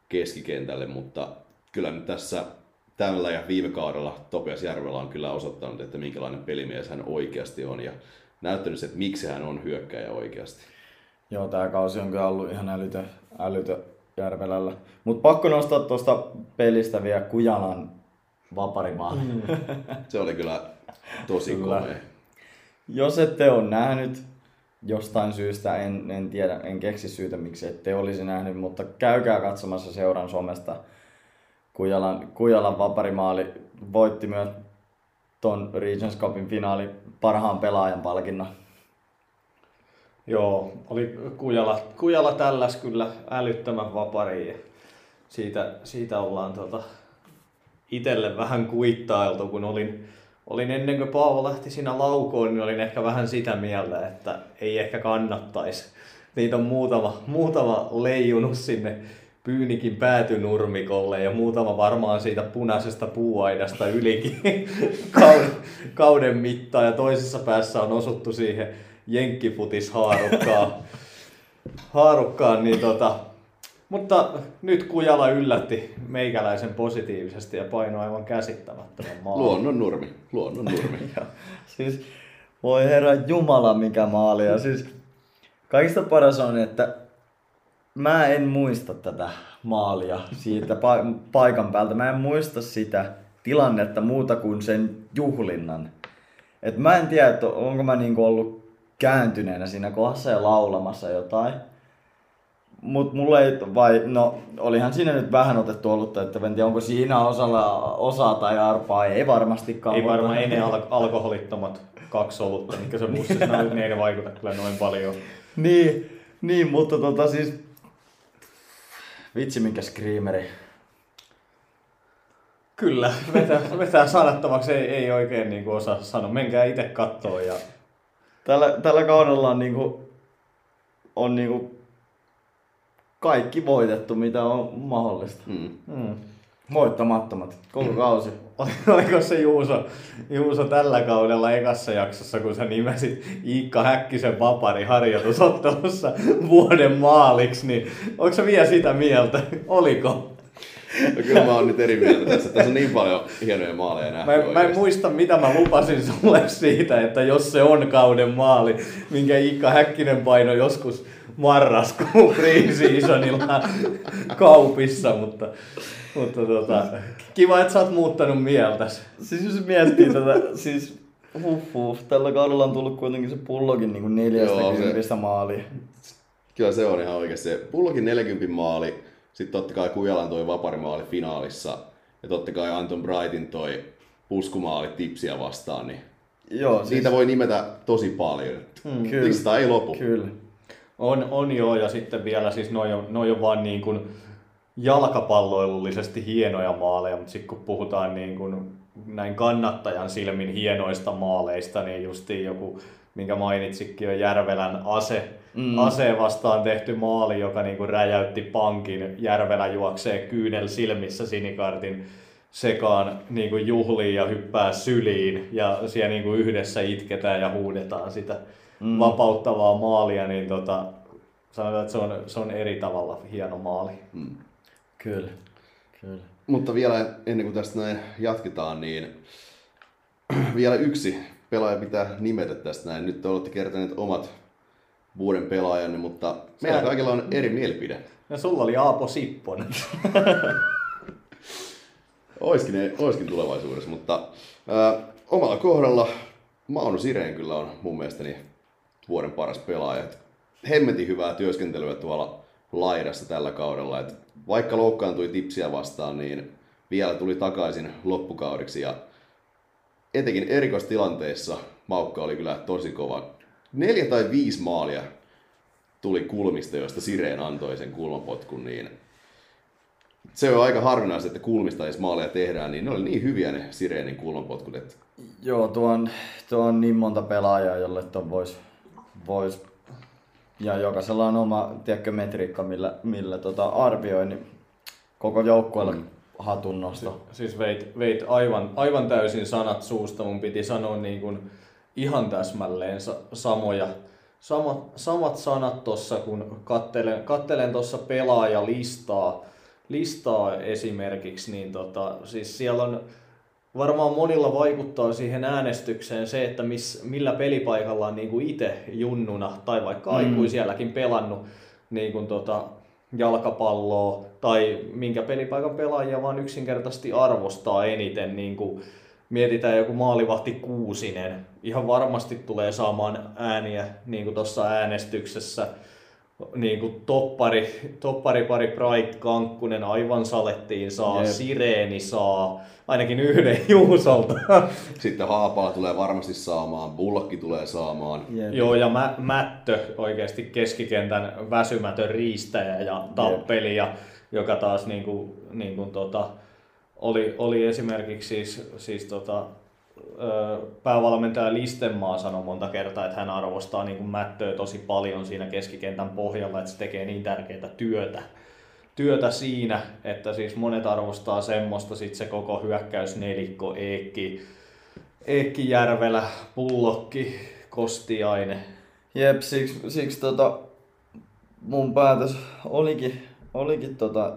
Speaker 4: keskikentälle, mutta kyllä nyt tässä tällä ja viime kaudella Topias Järvelä on kyllä osoittanut, että minkälainen pelimies hän oikeasti on ja näyttänyt se, että miksi hän on hyökkäjä oikeasti.
Speaker 3: Joo, tää kausi on kyllä ollut ihan älytö, älytö Järvelällä. Mutta pakko nostaa tuosta pelistä vielä Kujalan vaparimaali. Mm. *laughs*
Speaker 4: Se oli kyllä tosi
Speaker 3: Kyllä.
Speaker 4: komea.
Speaker 3: Jos ette ole nähnyt, jostain syystä, en, en tiedä, en keksi syytä miksi ette olisi nähnyt, mutta käykää katsomassa seuran somesta. Kujalan, Kujalan vaparimaali voitti myös ton Regions Cupin finaali parhaan pelaajan palkinnon.
Speaker 2: Joo, oli Kujala, Kujala tälläs kyllä älyttömän vapari. Ja siitä, siitä ollaan tota, itelle vähän kuittailtu, kun olin, olin ennen kuin Paavo lähti siinä laukoon, niin olin ehkä vähän sitä mieltä, että ei ehkä kannattaisi. Niitä on muutama, muutama leijunut sinne Pyynikin päätynurmikolle ja muutama varmaan siitä punaisesta puuaidasta ylikin *laughs* kauden, kauden mittaan ja toisessa päässä on osuttu siihen jenkkifutis haarukkaan. haarukkaan niin tota, mutta nyt Kujala yllätti meikäläisen positiivisesti ja painoi aivan käsittämättömän
Speaker 4: maali. Luonnon nurmi, luonnon nurmi. *laughs*
Speaker 3: siis voi herra Jumala mikä maali. Ja siis kaikista paras on, että mä en muista tätä maalia siitä pa- paikan päältä. Mä en muista sitä tilannetta muuta kuin sen juhlinnan. Et mä en tiedä, että onko mä niinku ollut kääntyneenä siinä kohdassa ja laulamassa jotain. Mut mulle ei, vai, no olihan siinä nyt vähän otettu olutta, että en tiedä onko siinä osalla osaa tai arpaa, ei varmastikaan.
Speaker 2: Ei varmaan, ei ne al- alkoholittomat kaksi olutta, mikä se bussissa niin ei ne vaikuta kyllä noin paljon.
Speaker 3: niin, niin, mutta tota siis Vitsi mikä screameri.
Speaker 2: Kyllä, vetää, vetää sanattomaksi, ei, ei oikein niin osaa sanoa. Menkää itse kattoon. Ja...
Speaker 3: Tällä, tällä kaudella on, niin kuin, on niin kuin kaikki voitettu, mitä on mahdollista. Mm. Mm. Voittamattomat, koko kausi. *laughs*
Speaker 2: Oliko se Juuso, Juuso tällä kaudella ekassa jaksossa, kun sä nimesit Iikka Häkkisen vapari harjoitusottelussa vuoden maaliksi, niin onko se vielä sitä mieltä? Oliko?
Speaker 4: No kyllä mä oon nyt eri mieltä tässä. Tässä on niin paljon hienoja maaleja nähty.
Speaker 2: Mä, mä en muista, mitä mä lupasin sulle siitä, että jos se on kauden maali, minkä Iikka Häkkinen paino joskus marraskuun pre-seasonilla kaupissa, mutta mutta tota, kiva, että sä oot muuttanut mieltäsi.
Speaker 3: Siis jos miettii tätä, siis huh, huh, tällä kaudella on tullut kuitenkin se pullokin niin 40 se, maalia.
Speaker 4: Kyllä se on ihan oikein. Se pullokin 40 maali, sitten totta kai Kujalan toi vaparimaali finaalissa, ja totta kai Anton Brightin toi puskumaali tipsiä vastaan, niin Joo, siis... Niitä voi nimetä tosi paljon. Mm, kyllä. ei lopu.
Speaker 3: Kyllä.
Speaker 2: On, on joo, ja sitten vielä siis noin on, noi on vaan niin kuin jalkapalloilullisesti hienoja maaleja, mutta sitten kun puhutaan niin kuin näin kannattajan silmin hienoista maaleista, niin justiin joku, minkä mainitsikin on Järvelän ase, mm. ase vastaan tehty maali, joka niin kuin räjäytti pankin. Järvelä juoksee kyynel silmissä sinikartin sekaan niin kuin juhliin ja hyppää syliin ja siellä niin kuin yhdessä itketään ja huudetaan sitä mm. vapauttavaa maalia, niin tota, sanotaan, että se on, se on eri tavalla hieno maali. Mm.
Speaker 3: Kyllä, kyllä.
Speaker 4: Mutta vielä ennen kuin tästä näin jatketaan, niin vielä yksi pelaaja pitää nimetä tästä näin. Nyt te olette kertoneet omat vuoden pelaajanne, mutta meillä kaikilla on eri mielipide.
Speaker 2: Ja sulla oli Aapo Sipponen. *laughs*
Speaker 4: oiskin, oiskin tulevaisuudessa, mutta ää, omalla kohdalla Mauno Sireen kyllä on mun mielestäni vuoden paras pelaaja. Hemmetin hyvää työskentelyä tuolla laidassa tällä kaudella. Et vaikka loukkaantui tipsiä vastaan, niin vielä tuli takaisin loppukaudiksi ja etenkin erikoistilanteissa Maukka oli kyllä tosi kova. Neljä tai viisi maalia tuli kulmista, joista Sireen antoi sen kulmapotkun, niin se on aika harvinaista, että kulmista edes maaleja tehdään, niin ne oli niin hyviä ne Sireenin kulmapotkut. Että...
Speaker 3: Joo, tuo on, tuo on niin monta pelaajaa, jolle tuon voisi vois ja jokaisella on oma tiedätkö, metriikka, millä, millä tota, arvioi, niin koko joukkueelle mm. Hatun nosto.
Speaker 2: Si- siis veit, veit aivan, aivan täysin sanat suusta. Mun piti sanoa niin kuin ihan täsmälleen sa- samoja, samat, samat sanat tuossa, kun kattelen, kattelen tuossa pelaajalistaa listaa esimerkiksi, niin tota, siis siellä on varmaan monilla vaikuttaa siihen äänestykseen se, että miss, millä pelipaikalla on niin itse junnuna tai vaikka mm. aikuisielläkin pelannut niin kuin tota, jalkapalloa tai minkä pelipaikan pelaajia vaan yksinkertaisesti arvostaa eniten niin kuin mietitään joku maalivahti Kuusinen, ihan varmasti tulee saamaan ääniä niin kuin tuossa äänestyksessä. Niin kuin toppari, toppari pari Bright Kankkunen aivan salettiin saa, Jep. Sireeni saa, ainakin yhden *laughs* Juusolta.
Speaker 4: Sitten Haapala tulee varmasti saamaan, Bullokki tulee saamaan.
Speaker 2: Jep. Joo, ja mä, Mättö oikeasti keskikentän väsymätön riistäjä ja tappeli, ja, joka taas niin kuin, niin kuin tota, oli, oli esimerkiksi siis, siis tota, päävalmentaja Listenmaa sanoi monta kertaa, että hän arvostaa niin kuin Mättöä tosi paljon siinä keskikentän pohjalla, että se tekee niin tärkeää työtä, työtä siinä, että siis monet arvostaa semmoista, sitten se koko hyökkäysnelikko, Eekki, Eekki Järvelä, Pullokki, Kostiainen.
Speaker 3: Jep, siksi, siksi tota, mun päätös olikin, olikin tota,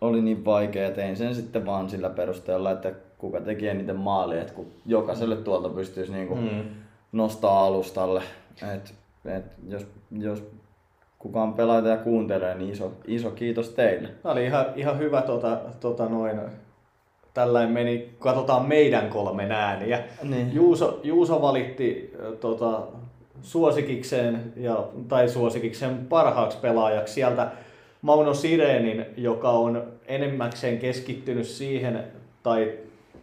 Speaker 3: oli niin vaikea, tein sen sitten vaan sillä perusteella, että kuka teki eniten maali, että kun jokaiselle tuolta pystyisi niinku mm. nostaa alustalle. Et, et jos, jos kukaan pelaaja ja kuuntelee, niin iso, iso kiitos teille.
Speaker 2: Tämä oli ihan, ihan hyvä tota, tota noin, tällainen meni, katsotaan meidän kolmen ääniä. Niin. Juuso, Juuso valitti tota, suosikikseen, ja, tai suosikikseen parhaaksi pelaajaksi sieltä Mauno Sirenin, joka on enemmäkseen keskittynyt siihen, tai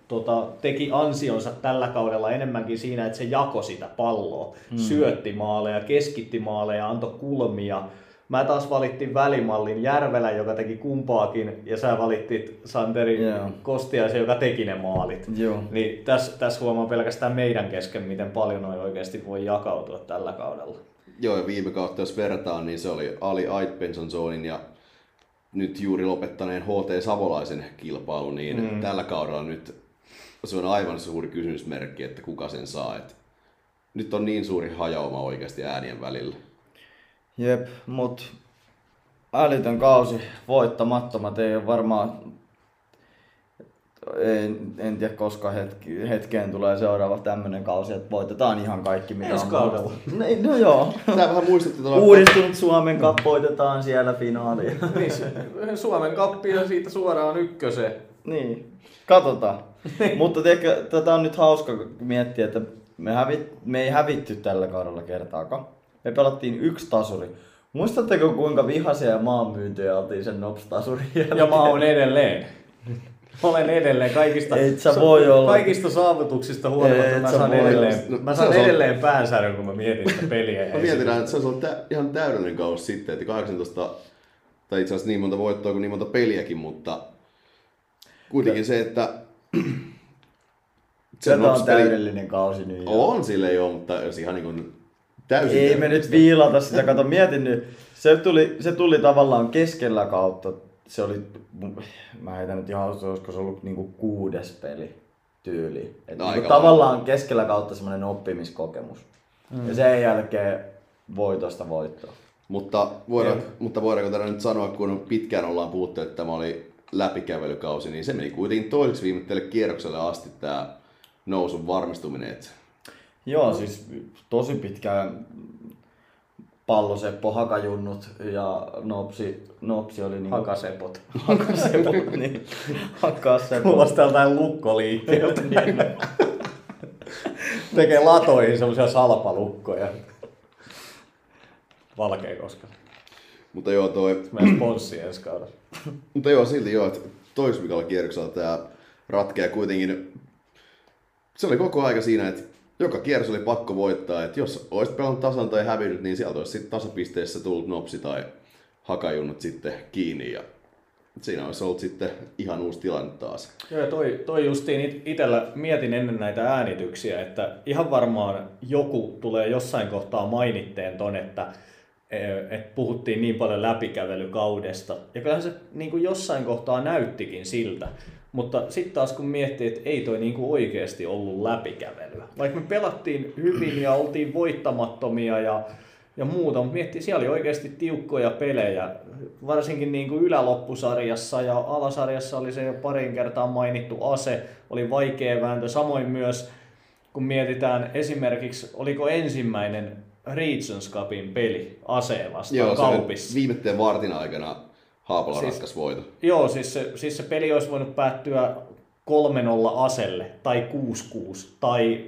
Speaker 2: tota, teki ansionsa tällä kaudella enemmänkin siinä, että se jako sitä palloa, hmm. syötti maaleja, keskitti maaleja, antoi kulmia. Mä taas valittiin välimallin Järvelä, joka teki kumpaakin, ja sä valittit Santeri yeah. Kostiaisen, joka teki ne maalit.
Speaker 3: Joo.
Speaker 2: Niin tässä täs huomaa pelkästään meidän kesken, miten paljon noi oikeasti voi jakautua tällä kaudella.
Speaker 4: Joo, ja viime kautta jos verrataan, niin se oli Ali Aitpenson ja nyt juuri lopettaneen HT Savolaisen kilpailu, niin mm. tällä kaudella nyt se on aivan suuri kysymysmerkki, että kuka sen saa. Et nyt on niin suuri hajauma oikeasti äänien välillä.
Speaker 3: Jep, mut älytön kausi, voittamattomat, ei ole varmaan en, en tiedä koska hetki, hetkeen tulee seuraava tämmönen kausi, että voitetaan ihan kaikki mitä
Speaker 2: Ensi on kaudella.
Speaker 3: No, no joo.
Speaker 4: Tää vähän muistutti
Speaker 3: tuolla... Uudistunut Suomen Cup voitetaan siellä finaalia.
Speaker 2: niin, Suomen kappi ja siitä suoraan ykköseen.
Speaker 3: Niin, katsotaan. Mutta tiedätkö, tätä on nyt hauska miettiä, että me, hävit, me ei hävitty tällä kaudella kertaakaan. Me pelattiin yksi tasuri. Muistatteko kuinka vihaisia ja maanmyyntiä oltiin sen Nops-tasurin
Speaker 2: Ja mä oon edelleen. Olen edelleen kaikista,
Speaker 3: Et sä voi olla.
Speaker 2: kaikista saavutuksista huolimatta. mä saan edelleen, no, mä saan edelleen on... päänsärön, kun mä mietin sitä peliä.
Speaker 4: mä mietin, että se on ollut tä- ihan täydellinen kausi sitten, että 18, tai itse asiassa niin monta voittoa kuin niin monta peliäkin, mutta kuitenkin se, että *clears throat*
Speaker 3: se on täydellinen kausi nyt.
Speaker 4: On sille jo, mutta jos ihan niin kuin täysin...
Speaker 3: Ei me nyt viilata sitä, kato mietin nyt. Se tuli, se tuli tavallaan keskellä kautta. Se oli, mä heitän nyt ihan olisiko se ollut niinku kuudes peli tyyli. Et no, niinku tavallaan keskellä kautta semmoinen oppimiskokemus. Mm. Ja sen jälkeen voitosta voittoa.
Speaker 4: Mutta, voidaan, mutta voidaanko tätä nyt sanoa, kun pitkään ollaan puhuttu, että tämä oli läpikävelykausi, niin se meni kuitenkin toiseksi viimeiselle kierrokselle asti tämä nousun varmistuminen.
Speaker 3: Joo, siis tosi pitkään palloseppo, hakajunnut ja nopsi, nopsi oli niin...
Speaker 2: Hakasepot. *laughs*
Speaker 3: Hakasepot, niin. Hakasepot.
Speaker 2: Kuulostaa jotain lukkoliikkeeltä. Tekee latoihin semmoisia salpalukkoja. Valkeakoska.
Speaker 4: Mutta joo, toi...
Speaker 2: Meidän sponssi ensi kaudella.
Speaker 4: Mutta joo, silti joo, että toisvikalla kierroksella tämä ratkeaa kuitenkin. Se oli koko aika siinä, että joka kierros oli pakko voittaa, että jos olisit pelannut tasan tai hävinnyt, niin sieltä olisi sitten tasapisteessä tullut nopsi tai hakajunnut sitten kiinni ja siinä olisi ollut sitten ihan uusi tilanne taas.
Speaker 2: Joo, toi, toi justiin itellä mietin ennen näitä äänityksiä, että ihan varmaan joku tulee jossain kohtaa mainitteen ton, että että puhuttiin niin paljon läpikävelykaudesta. Ja kyllähän se niin kuin jossain kohtaa näyttikin siltä. Mutta sitten taas kun miettii, että ei toi niin kuin oikeasti ollut läpikävelyä. Vaikka me pelattiin hyvin ja oltiin voittamattomia ja, ja muuta, mutta miettii, siellä oli oikeasti tiukkoja pelejä. Varsinkin niin kuin yläloppusarjassa ja alasarjassa oli se jo parin kertaa mainittu ase, oli vaikea vääntö. Samoin myös kun mietitään esimerkiksi, oliko ensimmäinen Regions Cupin peli aseen vastaan
Speaker 4: Joo,
Speaker 2: kaupissa.
Speaker 4: viimeisten vartin aikana Haapala siis, ratkaisi voito.
Speaker 2: Joo, siis se, siis se peli olisi voinut päättyä 3-0 aselle tai 6-6 tai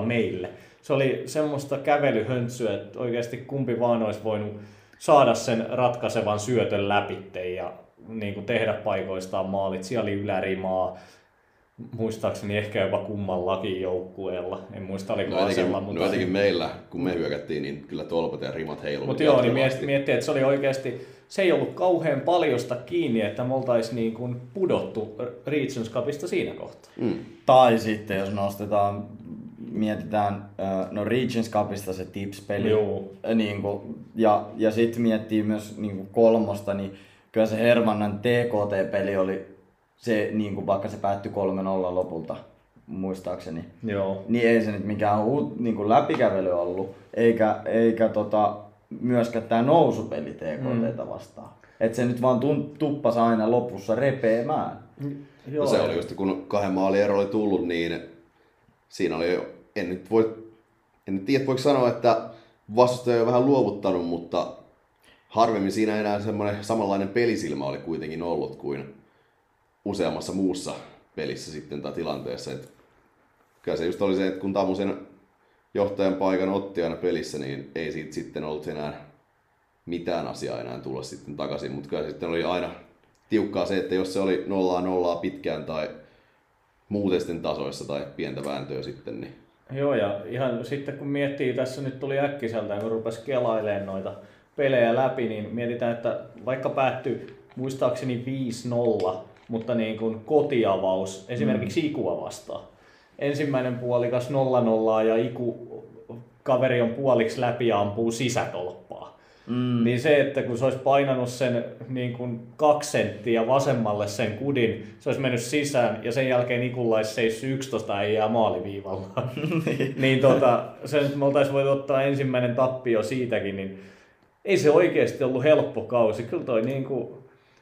Speaker 2: 4-0 meille. Se oli semmoista kävelyhöntsyä, että oikeasti kumpi vaan olisi voinut saada sen ratkaisevan syötön läpi ja niin kuin tehdä paikoistaan maalit. Siellä oli ylärimaa, muistaakseni ehkä jopa kummallakin joukkueella. En muista oliko
Speaker 4: No etenkin,
Speaker 2: asella,
Speaker 4: no etenkin meillä, kun me hyökättiin, niin kyllä tolpat ja rimat heiluivat.
Speaker 2: mutta joo, niin miettii, että se oli oikeasti, se ei ollut kauhean paljosta kiinni, että me oltaisiin niin kuin pudottu Regions Cupista siinä kohtaa.
Speaker 4: Mm.
Speaker 3: Tai sitten jos nostetaan, mietitään, no Regions Cupista se Tips-peli.
Speaker 2: Joo.
Speaker 3: Niin kuin, ja, ja sitten miettii myös niin kuin kolmosta, niin kyllä se Hermannan TKT-peli oli se, niin kuin vaikka se päättyi 3-0 lopulta, muistaakseni.
Speaker 2: Joo.
Speaker 3: Niin ei se nyt mikään uut, niin kuin läpikävely ollut, eikä, eikä tota, myöskään tämä nousupeli TKTtä
Speaker 2: Mm.
Speaker 3: vastaan. Että se nyt vaan tuppasi aina lopussa repeämään.
Speaker 2: Joo.
Speaker 4: No se oli just, kun kahden maalin ero oli tullut, niin siinä oli jo, en nyt voi, en nyt tiedä voiko sanoa, että vastustaja on vähän luovuttanut, mutta harvemmin siinä enää semmoinen samanlainen pelisilmä oli kuitenkin ollut kuin useammassa muussa pelissä sitten tai tilanteessa. Et kyllä se just oli se, että kun Tamu sen johtajan paikan otti aina pelissä, niin ei siitä sitten ollut enää mitään asiaa enää tulla sitten takaisin, mutta kyllä sitten oli aina tiukkaa se, että jos se oli nollaa nollaa pitkään tai muuten sitten tasoissa tai pientä vääntöä sitten, niin
Speaker 2: Joo, ja ihan sitten kun miettii, tässä nyt tuli äkkiseltään, kun rupesi kelailemaan noita pelejä läpi, niin mietitään, että vaikka päättyi muistaakseni 5-0, mutta niin kuin kotiavaus esimerkiksi Ikua vastaan. Ensimmäinen puolikas 0-0 ja Iku kaveri on puoliksi läpi ja ampuu sisätolppaa.
Speaker 3: Mm.
Speaker 2: Niin se, että kun se olisi painanut sen niin kuin kaksi senttiä vasemmalle sen kudin, se olisi mennyt sisään ja sen jälkeen Ikulla olisi seissyt 11 äijää maaliviivalla. *laughs* niin tota, se nyt me oltaisiin voitu ottaa ensimmäinen tappio siitäkin, niin ei se oikeasti ollut helppo kausi. Kyllä toi niin kuin,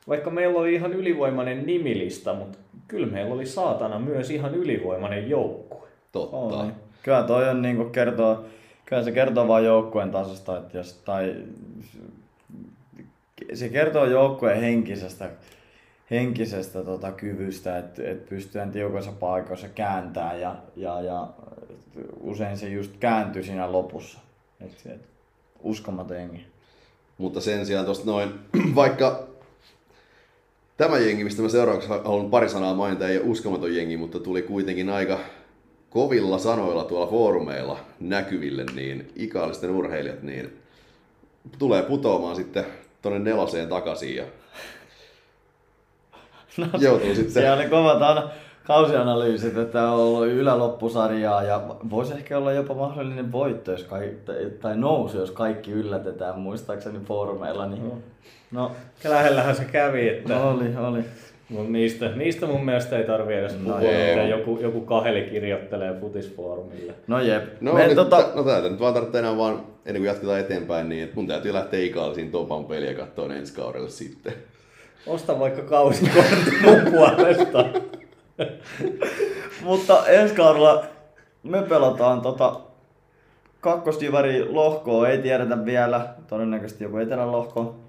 Speaker 2: vaikka meillä oli ihan ylivoimainen nimilista, mutta kyllä meillä oli saatana myös ihan ylivoimainen joukkue.
Speaker 4: totta.
Speaker 3: Oli. Kyllä toi on niinku kertoo, kyllä se kertoo vaan joukkueen tasosta, että jos, tai se kertoo joukkueen henkisestä, henkisestä tota, kyvystä, että et pystyy tiukoissa paikoissa kääntää ja, ja, ja usein se just kääntyy siinä lopussa. Et, et, uskomaton jengi.
Speaker 4: Mutta sen sijaan tuosta noin, *clears throat* vaikka tämä jengi, mistä mä seuraavaksi haluan pari sanaa mainita, ei ole uskomaton jengi, mutta tuli kuitenkin aika kovilla sanoilla tuolla foorumeilla näkyville, niin ikaalisten urheilijat, niin tulee putoamaan sitten tonne neloseen takaisin ja *laughs* joutuu sitten...
Speaker 3: Siellä oli kovat ana- kausianalyysit, että on ollut yläloppusarjaa ja voisi ehkä olla jopa mahdollinen voitto jos kai, tai, nousu, jos kaikki yllätetään, muistaakseni foorumeilla. Niin, no,
Speaker 2: Lähellähän se kävi, että
Speaker 3: no, oli, oli.
Speaker 2: Mut niistä, niistä mun mielestä ei tarvi edes puhua,
Speaker 3: ei.
Speaker 2: mitä joku, joku kaheli kirjoittelee futisfoorumille.
Speaker 3: No jep.
Speaker 4: No,
Speaker 3: Me,
Speaker 4: nyt,
Speaker 3: tota,
Speaker 4: no täältä nyt vaan tarvitsee enää vaan, ennen kuin jatketaan eteenpäin, niin mun täytyy lähteä ikaalisiin Topan peliä katsoa ensi kaudelle sitten.
Speaker 2: Osta vaikka kausikortti *laughs* mun puolesta. *laughs*
Speaker 3: mutta ensi kaudella me pelataan tota kakkosdivari lohkoa, ei tiedetä vielä, todennäköisesti joku etelän lohko.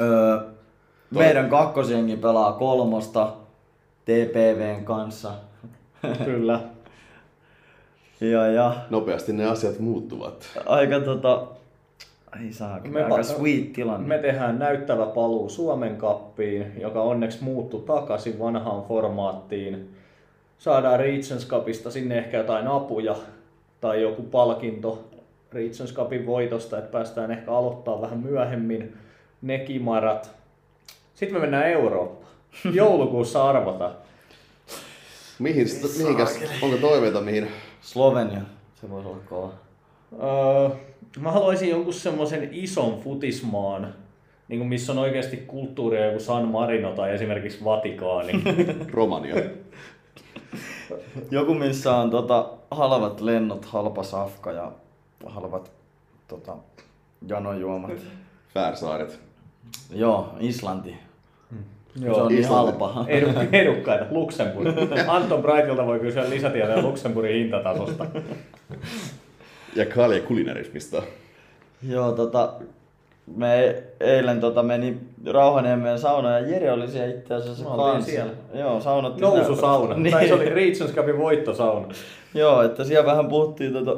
Speaker 3: Öö, meidän kakkosjengi pelaa kolmosta TPVn kanssa.
Speaker 2: Kyllä.
Speaker 3: Ja, ja
Speaker 4: Nopeasti ne asiat muuttuvat.
Speaker 3: aika tota... Ei saa,
Speaker 2: Me
Speaker 3: aika
Speaker 2: pa-
Speaker 3: sweet tilanne.
Speaker 2: Me tehdään näyttävä paluu Suomen kappiin, joka onneksi muuttui takaisin vanhaan formaattiin. Saadaan Regions Cupista sinne ehkä jotain apuja tai joku palkinto Regions Cupin voitosta, että päästään ehkä aloittaa vähän myöhemmin ne kimarat. Sitten me mennään Eurooppaan. Joulukuussa arvota.
Speaker 4: Mihin, sit- mihinkäs, onko toiveita mihin?
Speaker 3: Slovenia, se voisi olla kova.
Speaker 2: Öö, mä haluaisin jonkun semmoisen ison futismaan, niin kuin missä on oikeasti kulttuuria joku San Marino tai esimerkiksi Vatikaani. *laughs*
Speaker 4: Romania.
Speaker 3: Joku, missä on tota, halvat lennot, halpa safka ja halvat tota, janojuomat.
Speaker 4: Färsaaret.
Speaker 3: Joo, Islanti. se
Speaker 2: Joo,
Speaker 3: on niin
Speaker 4: Islanti.
Speaker 3: halpa. *laughs*
Speaker 2: Edu- edukkaita, Luxemburg. Anton Brightilta voi kysyä lisätietoja Luxemburgin hintatasosta.
Speaker 4: Ja kalja kulinarismista.
Speaker 3: Joo, tota, me eilen tota, meni Rauhaniemen sauna ja Jere oli siellä itse asiassa
Speaker 2: Me oltiin
Speaker 3: kans.
Speaker 2: siellä.
Speaker 3: Joo, saunatti.
Speaker 2: Noususauna.
Speaker 3: Niin.
Speaker 2: Tai se oli Regions Cupin voittosauna.
Speaker 3: Joo, että siellä vähän puhuttiin tota...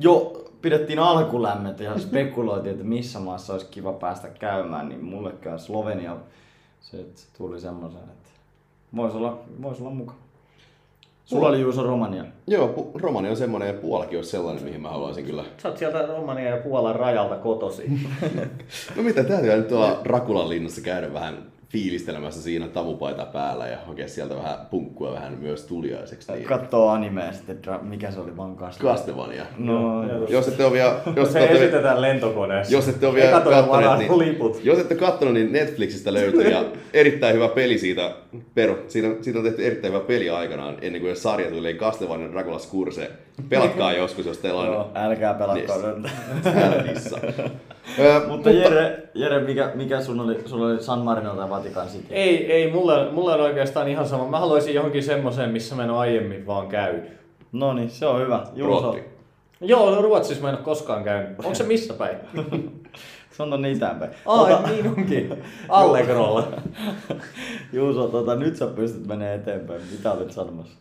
Speaker 3: Jo pidettiin alkulämmet ja spekuloitiin, että missä maassa olisi kiva päästä käymään, niin mulle käy Slovenia. Se, tuli semmoisen, että voisi olla, vois olla mukaan. Sulla oli Juuso Romania.
Speaker 4: Joo, pu- Romani on semmoinen ja Puolakin olisi sellainen, mihin mä haluaisin kyllä.
Speaker 2: Sä oot sieltä Romania ja Puolan rajalta kotosi. *laughs*
Speaker 4: No mitä, täytyy nyt tuolla Rakulan linnassa käydä vähän fiilistelemässä siinä tamupaita päällä ja hakea sieltä vähän punkkua vähän myös tuliaiseksi. Niin.
Speaker 3: Katsoo animea sitten, mikä se oli vaan.
Speaker 4: Castlevania.
Speaker 3: No,
Speaker 2: Joo.
Speaker 4: Jos ette ole vielä, jos
Speaker 2: Se
Speaker 4: ette ole,
Speaker 2: esitetään lentokoneessa.
Speaker 4: jos ette ole vielä
Speaker 2: varaa
Speaker 4: niin,
Speaker 2: liput.
Speaker 4: jos ette ole kattonut, niin Netflixistä löytyy ja *laughs* erittäin hyvä peli siitä, peru, siitä, siitä on tehty erittäin hyvä peli aikanaan, ennen kuin sarja tuli, eli Castlevania Draculas Curse. Pelatkaa joskus, jos teillä on
Speaker 3: Joo, älkää pelatko
Speaker 4: Yes.
Speaker 3: nyt. *laughs*
Speaker 4: Ö,
Speaker 3: Mutta Jere, Jere mikä, mikä sun oli, sulla oli San Marino tai Vatikan City?
Speaker 2: Ei, ei, mulle, mulle on oikeastaan ihan sama. Mä haluaisin johonkin semmoiseen, missä mä en ole aiemmin vaan käynyt.
Speaker 3: No niin, se on hyvä. Juuso.
Speaker 2: Joo, Ruotsissa mä en ole koskaan käynyt. Onko se missä päin? *laughs*
Speaker 3: se on tonne itäänpäin.
Speaker 2: Ai,
Speaker 3: Ota-
Speaker 2: niin onkin. *laughs* Allegrolla.
Speaker 3: Juuso, tota, nyt sä pystyt menemään eteenpäin. Mitä olet sanomassa?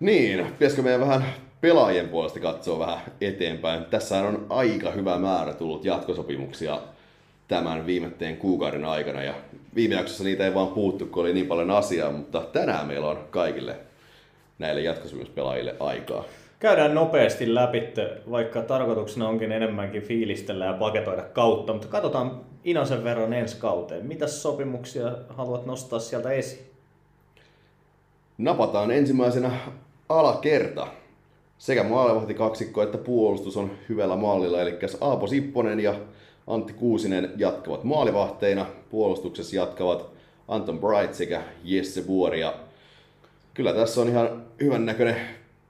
Speaker 4: Niin, pitäisikö meidän vähän pelaajien puolesta katsoa vähän eteenpäin. Tässä on aika hyvä määrä tullut jatkosopimuksia tämän viimeiseen kuukauden aikana ja viime jaksossa niitä ei vaan puuttu, kun oli niin paljon asiaa, mutta tänään meillä on kaikille näille jatkosopimuspelaajille aikaa.
Speaker 2: Käydään nopeasti läpi, vaikka tarkoituksena onkin enemmänkin fiilistellä ja paketoida kautta, mutta katsotaan Inasen verran ensi kauteen. Mitä sopimuksia haluat nostaa sieltä esiin?
Speaker 4: Napataan ensimmäisenä alakerta. Sekä maalivahti kaksikko että puolustus on hyvällä mallilla, eli Aapo Sipponen ja Antti Kuusinen jatkavat maalivahteina. Puolustuksessa jatkavat Anton Bright sekä Jesse Vuori. Ja kyllä tässä on ihan hyvän näköinen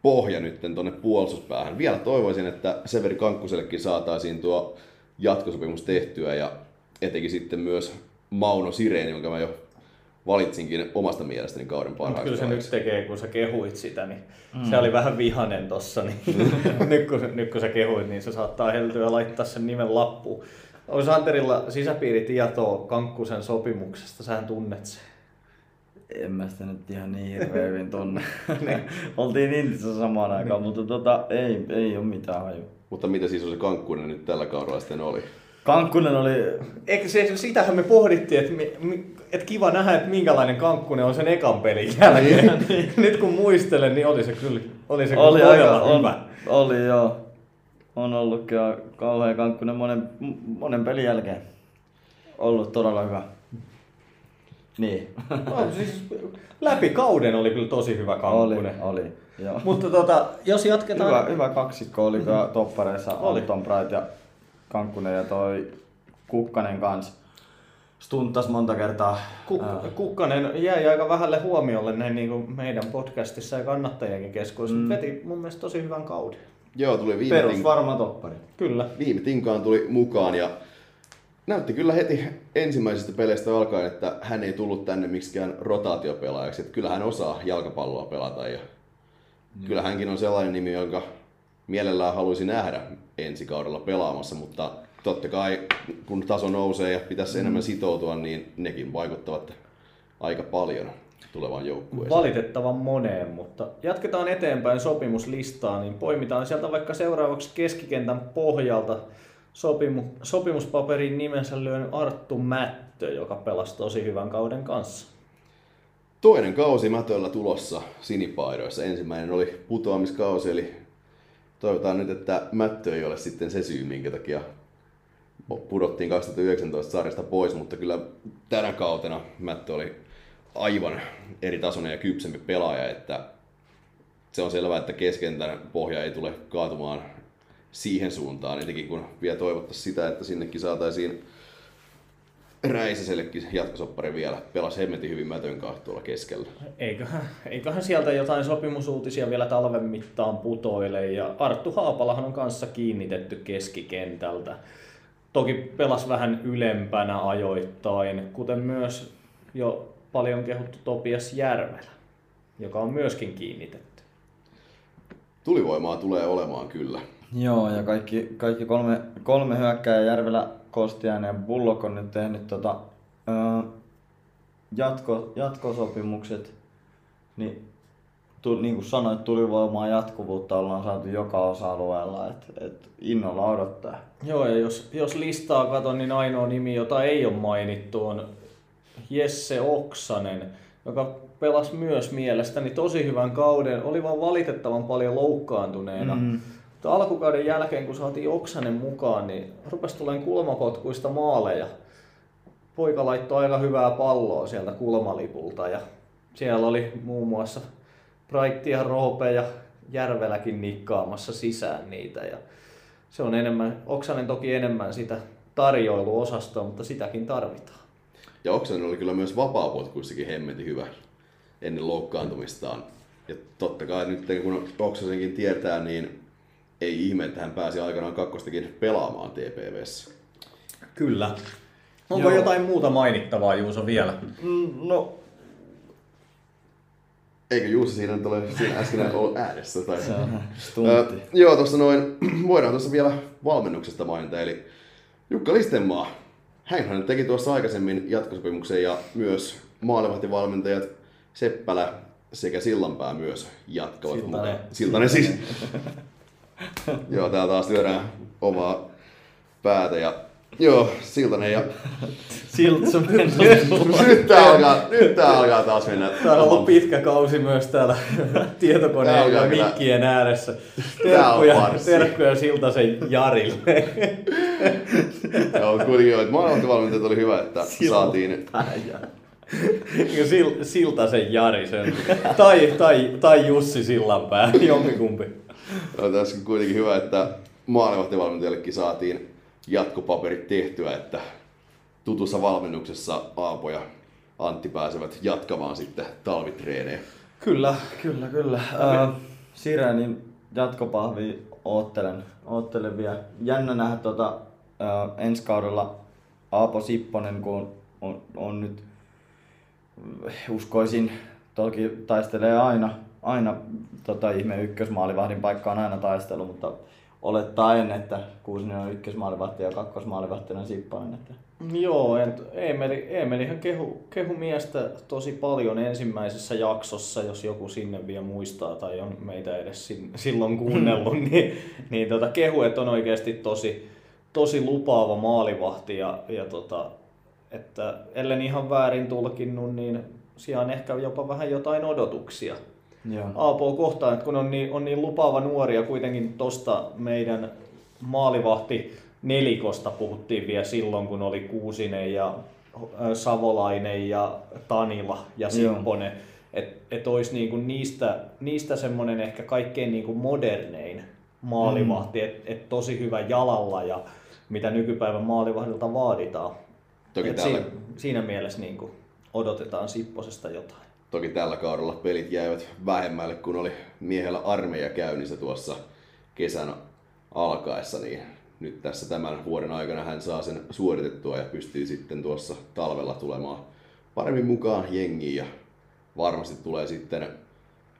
Speaker 4: pohja nyt tuonne puolustuspäähän. Vielä toivoisin, että Severi Kankkusellekin saataisiin tuo jatkosopimus tehtyä ja etenkin sitten myös Mauno Sireen, jonka mä jo valitsinkin omasta mielestäni kauden parhaaksi.
Speaker 2: kyllä se nyt tekee, kun sä kehuit sitä, niin mm. se oli vähän vihanen tossa. Niin *laughs* nyt, kun, nyt kun sä kehuit, niin se saattaa heltyä ja laittaa sen nimen lappuun. Onko Anterilla sisäpiiritietoa Kankkusen sopimuksesta? Sähän tunnet sen.
Speaker 3: En mä sitä nyt ihan niin hirveän *laughs* hyvin tunne. *laughs* Oltiin Intissä samaan aikaan, mutta tota, ei, ei ole mitään haju.
Speaker 4: Mutta mitä siis on se Kankkunen nyt tällä kaudella sitten oli?
Speaker 3: Kankkunen oli,
Speaker 2: Eikö se, sitähän me pohdittiin, että, että kiva nähdä, että minkälainen Kankkunen on sen ekan pelin jälkeen. *laughs* Nyt kun muistelen, niin oli se kyllä, oli se kyllä
Speaker 3: oli
Speaker 2: todella
Speaker 3: aika, on,
Speaker 2: hyvä.
Speaker 3: oli joo. On ollut kyllä kauhean kankkunen monen, monen pelin jälkeen. Ollut todella hyvä. Niin.
Speaker 2: No, *laughs* siis läpi kauden oli kyllä tosi hyvä
Speaker 3: oli,
Speaker 2: Kankkunen.
Speaker 3: oli. Joo.
Speaker 2: Mutta tota, jos jatketaan...
Speaker 3: Hyvä, hyvä kaksikko oli kyllä toppareissa
Speaker 2: Oli.
Speaker 3: Anton Bright ja Kankkunen ja toi Kukkanen kans. Stunttas monta kertaa.
Speaker 2: Kuk- Kukkanen jäi aika vähälle huomiolle näin niin kuin meidän podcastissa ja kannattajienkin keskuudessa.
Speaker 3: Mm.
Speaker 2: Mm. Veti mun mielestä tosi hyvän kauden.
Speaker 4: Joo, tuli viime,
Speaker 3: Perus varma toppari.
Speaker 2: Kyllä.
Speaker 4: viime tinkaan tuli mukaan ja näytti kyllä heti ensimmäisistä peleistä alkaen, että hän ei tullut tänne miksikään rotaatiopelaajaksi. Että kyllä hän osaa jalkapalloa pelata ja kyllä hänkin on sellainen nimi, jonka mielellään haluaisi nähdä ensi kaudella pelaamassa, mutta totta kai kun taso nousee ja pitäisi enemmän sitoutua, niin nekin vaikuttavat aika paljon tulevaan joukkueeseen.
Speaker 2: Valitettavan moneen, mutta jatketaan eteenpäin sopimuslistaa, niin poimitaan sieltä vaikka seuraavaksi keskikentän pohjalta sopimu, sopimuspaperin nimensä lyön Arttu Mättö, joka pelasi tosi hyvän kauden kanssa.
Speaker 4: Toinen kausi Mätöllä tulossa sinipaidoissa. Ensimmäinen oli putoamiskausi, eli toivotaan nyt, että Mättö ei ole sitten se syy, minkä takia pudottiin 2019 sarjasta pois, mutta kyllä tänä kautena Mättö oli aivan eri tasoinen ja kypsempi pelaaja, että se on selvää, että keskentän pohja ei tule kaatumaan siihen suuntaan, etenkin kun vielä toivottaisiin sitä, että sinnekin saataisiin Räisäsellekin jatkosoppari vielä. Pelasi hemmetin hyvin Mätön kanssa tuolla keskellä.
Speaker 2: Eiköhän, eiköhän sieltä jotain sopimusuutisia vielä talven mittaan putoile. Ja Arttu Haapalahan on kanssa kiinnitetty keskikentältä. Toki pelas vähän ylempänä ajoittain, kuten myös jo paljon kehuttu Topias Järvelä, joka on myöskin kiinnitetty.
Speaker 4: Tulivoimaa tulee olemaan kyllä.
Speaker 3: Joo, ja kaikki, kaikki kolme, kolme hyökkääjä Järvelä Kostiainen ja Bullock on nyt tehnyt tota, öö, jatko, jatkosopimukset, niin tu, niin kuin sanoit, tulivoimaa jatkuvuutta ollaan saatu joka osa-alueella, että et innolla odottaa.
Speaker 2: Joo, ja jos, jos listaa katon, niin ainoa nimi, jota ei ole mainittu, on Jesse Oksanen, joka pelasi myös mielestäni tosi hyvän kauden. Oli vaan valitettavan paljon loukkaantuneena. Mm. Mutta alkukauden jälkeen, kun saatiin Oksanen mukaan, niin rupesi tulemaan kulmakotkuista maaleja. Poika laittoi aika hyvää palloa sieltä kulmalipulta ja siellä oli muun muassa Bright ja Roope ja Järveläkin nikkaamassa sisään niitä. Ja se on enemmän, Oksanen toki enemmän sitä tarjoiluosastoa, mutta sitäkin tarvitaan.
Speaker 4: Ja Oksanen oli kyllä myös vapaapotkuissakin hemmetin hyvä ennen loukkaantumistaan. Ja totta kai nyt kun Oksasenkin tietää, niin ei ihme, että hän pääsi aikanaan kakkostakin pelaamaan TPVssä.
Speaker 2: Kyllä. Onko Joo. jotain muuta mainittavaa Juuso vielä?
Speaker 3: Mm, no
Speaker 4: Eikö Juuso siinä nyt ole siinä äsken ollut äänessä? Tai...
Speaker 3: Se on stuntti.
Speaker 4: Uh, joo, tuossa noin, *clears throat* voidaan tuossa vielä valmennuksesta mainita, eli Jukka Listenmaa. Hänhän teki tuossa aikaisemmin jatkosopimuksen ja myös maalivahtivalmentajat Seppälä sekä Sillanpää myös jatkavat.
Speaker 2: Siltanen.
Speaker 4: Siltanen siis. *laughs* *laughs* joo, täällä taas lyödään omaa päätä ja Joo, Siltanen ja...
Speaker 2: Siltsu *laughs*
Speaker 4: nyt tää alkaa, nyt tää alkaa taas mennä.
Speaker 2: Tää on ollut pitkä kausi myös täällä *laughs* tietokoneen ja mikkien ääressä. Terkkuja, terkkuja Siltasen Jarille.
Speaker 4: Joo, kuitenkin joo, että maailmanvalmentajat oli hyvä, että saatiin...
Speaker 2: Sil, Siltasen Jari sen. Tai, tai, tai Jussi Sillanpää, jompikumpi.
Speaker 4: Joo, tässä on kuitenkin hyvä, että maalivahtivalmentajallekin saatiin jatkopaperit tehtyä, että tutussa valmennuksessa Aapo ja Antti pääsevät jatkamaan sitten talvitreenejä.
Speaker 3: Kyllä, kyllä, kyllä. Äh, Sirenin jatkopahvi oottelen, oottelen vielä. Jännä nähdä tota, äh, ensi kaudella Aapo Sipponen, kun on, on nyt, uskoisin, toki taistelee aina, aina tota ihme ykkösmaalivahdin paikka on aina taistelu, mutta olettaen, että Kuusinen on ykkösmaalivahti ja kakkosmaalivahti on Sippanen. Että...
Speaker 2: Joo, Eemeli, Eemelihän kehu, kehu miestä tosi paljon ensimmäisessä jaksossa, jos joku sinne vielä muistaa tai on meitä edes silloin kuunnellut, niin, niin tota, kehu, että on oikeasti tosi, tosi lupaava maalivahti ja, ja tota, että ellen ihan väärin tulkinnut, niin siellä on ehkä jopa vähän jotain odotuksia Joo. Aapoa kohtaan, että kun on niin, on niin lupaava nuori ja kuitenkin tosta meidän maalivahti nelikosta puhuttiin vielä silloin, kun oli Kuusinen ja Savolainen ja Tanila ja Sipponen. Että et olisi niinku niistä, niistä semmoinen ehkä kaikkein niinku modernein maalivahti, mm. että et tosi hyvä jalalla ja mitä nykypäivän maalivahdilta vaaditaan. Toki tällä... siinä, siinä mielessä niinku odotetaan Sipposesta jotain.
Speaker 4: Toki tällä kaudella pelit jäivät vähemmälle, kun oli miehellä armeija käynnissä tuossa kesän alkaessa, niin nyt tässä tämän vuoden aikana hän saa sen suoritettua ja pystyy sitten tuossa talvella tulemaan paremmin mukaan jengiin ja varmasti tulee sitten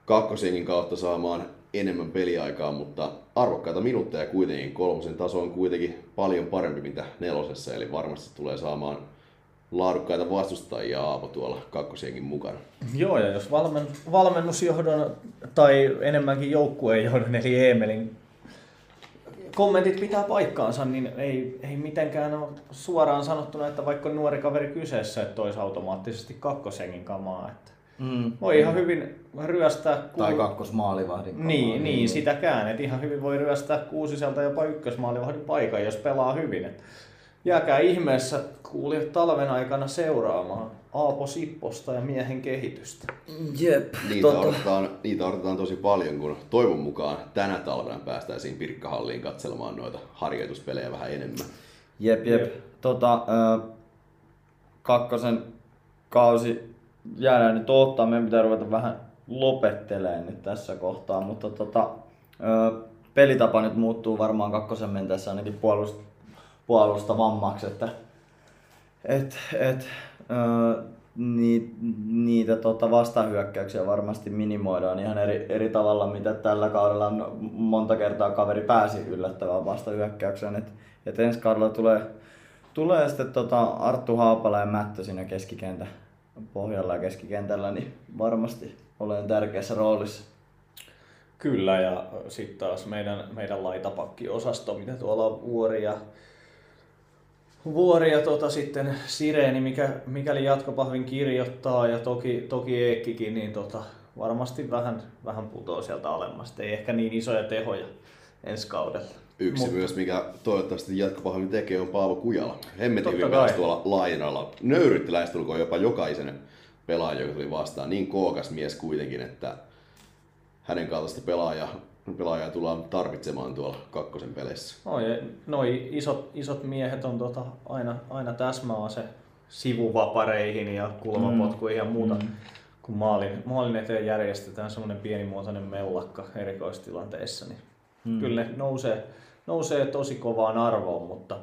Speaker 4: kakkosjengin kautta saamaan enemmän peliaikaa, mutta arvokkaita minuutteja kuitenkin. Kolmosen taso on kuitenkin paljon parempi mitä nelosessa, eli varmasti tulee saamaan laadukkaita vastustajia Aapo tuolla kakkosjenkin mukana.
Speaker 2: Joo, ja jos valmen, valmennusjohdon tai enemmänkin joukkueen johdon, eli Eemelin kommentit pitää paikkaansa, niin ei, ei mitenkään ole suoraan sanottuna, että vaikka on nuori kaveri kyseessä, että olisi automaattisesti kakkosjengin kamaa. Että mm. Voi ihan hyvin ryöstää...
Speaker 3: Kuul... Tai kakkosmaalivahdin kamaa.
Speaker 2: Niin, niin, niin, sitäkään. Että ihan hyvin voi ryöstää kuusiselta jopa ykkösmaalivahdin paikan, jos pelaa hyvin. Että Jääkää ihmeessä kuulijat talven aikana seuraamaan Aapo Sipposta ja miehen kehitystä.
Speaker 3: Jep.
Speaker 4: Niitä, tota... odotetaan, niitä odotetaan tosi paljon, kun toivon mukaan tänä talvena päästäisiin Pirkkahalliin katselemaan noita harjoituspelejä vähän enemmän.
Speaker 3: Jep, jep. jep. Tota, äh, kakkosen kausi jäädään nyt ottaa. Meidän pitää ruveta vähän lopettelemaan nyt tässä kohtaa, mutta tota, äh, pelitapa nyt muuttuu varmaan kakkosen mentäessä ainakin puolust- puolustavammaksi, että et, et, ö, niitä, niitä tota vastahyökkäyksiä varmasti minimoidaan ihan eri, eri tavalla, mitä tällä kaudella monta kertaa kaveri pääsi yllättävään vastahyökkäykseen. Et, et ensi kaudella tulee, tulee sitten tota Arttu Haapala ja Mättö siinä keskikentä, pohjalla ja keskikentällä, niin varmasti olen tärkeässä roolissa.
Speaker 2: Kyllä, ja sitten taas meidän, meidän laitapakkiosasto, mitä tuolla on Vuori ja, Vuori ja tota, sitten Sireeni, mikä, mikäli jatkopahvin kirjoittaa, ja toki, toki Eekkikin, niin tota, varmasti vähän, vähän putoo sieltä alemmasta. Ei ehkä niin isoja tehoja ensi kaudella.
Speaker 4: Yksi Mutta. myös, mikä toivottavasti jatkopahvin tekee, on Paavo Kujala. Hemmetin hyvin tuolla lainalla. Nöyrytti lähestulkoon jopa jokaisen pelaaja, joka tuli vastaan. Niin kookas mies kuitenkin, että hänen kaltaista pelaajaa, pelaajaa tullaan tarvitsemaan tuolla kakkosen peleissä.
Speaker 2: Noi, noi isot, isot miehet on tota aina, aina täsmäase sivuvapareihin ja kulmapotkuihin mm. ja muuta. Mm. Kun maalin, maalin eteen järjestetään semmoinen pienimuotoinen mellakka erikoistilanteissa, niin mm. kyllä ne nousee, nousee tosi kovaan arvoon, mutta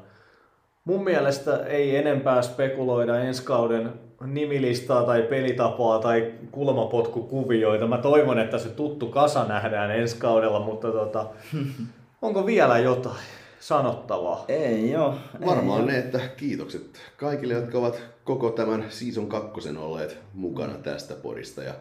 Speaker 2: mun mielestä ei enempää spekuloida ensi kauden nimilistaa tai pelitapaa tai kulmapotkukuvioita. Mä toivon, että se tuttu kasa nähdään ensi kaudella, mutta tota, *laughs* onko vielä jotain sanottavaa?
Speaker 3: Ei joo.
Speaker 4: Varmaan
Speaker 3: ei
Speaker 4: ne, että kiitokset kaikille, jotka ovat koko tämän season kakkosen olleet mukana tästä podista. Ja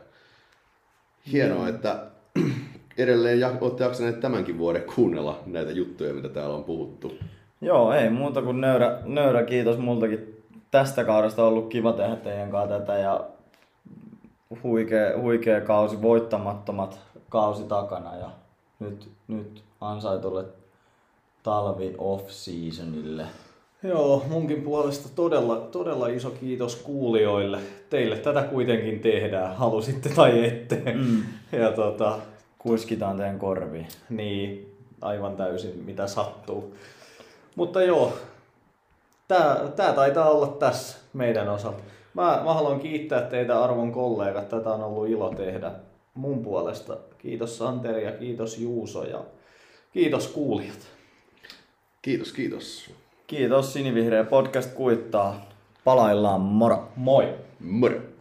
Speaker 4: hienoa, että *clears throat* edelleen olette jaksaneet tämänkin vuoden kuunnella näitä juttuja, mitä täällä on puhuttu.
Speaker 3: Joo, ei muuta kuin nöyrä, nöyrä kiitos multakin tästä kaudesta on ollut kiva tehdä teidän kanssa tätä ja huikea, huikea kausi, voittamattomat kausi takana ja nyt, nyt ansaitulle talvi off-seasonille.
Speaker 2: Joo, munkin puolesta todella, todella iso kiitos kuulijoille. Teille tätä kuitenkin tehdään, halusitte tai ette. Mm.
Speaker 3: Ja tota, Kuiskitaan teidän korviin.
Speaker 2: Niin, aivan täysin mitä sattuu. Mutta joo, tää, tää taitaa olla tässä meidän osalta. Mä, mä haluan kiittää teitä arvon kollegat. Tätä on ollut ilo tehdä mun puolesta. Kiitos Santeri ja kiitos Juuso ja kiitos kuulijat.
Speaker 4: Kiitos, kiitos.
Speaker 3: Kiitos Sinivihreä podcast kuittaa. Palaillaan, moro.
Speaker 2: Moi.
Speaker 4: Moro.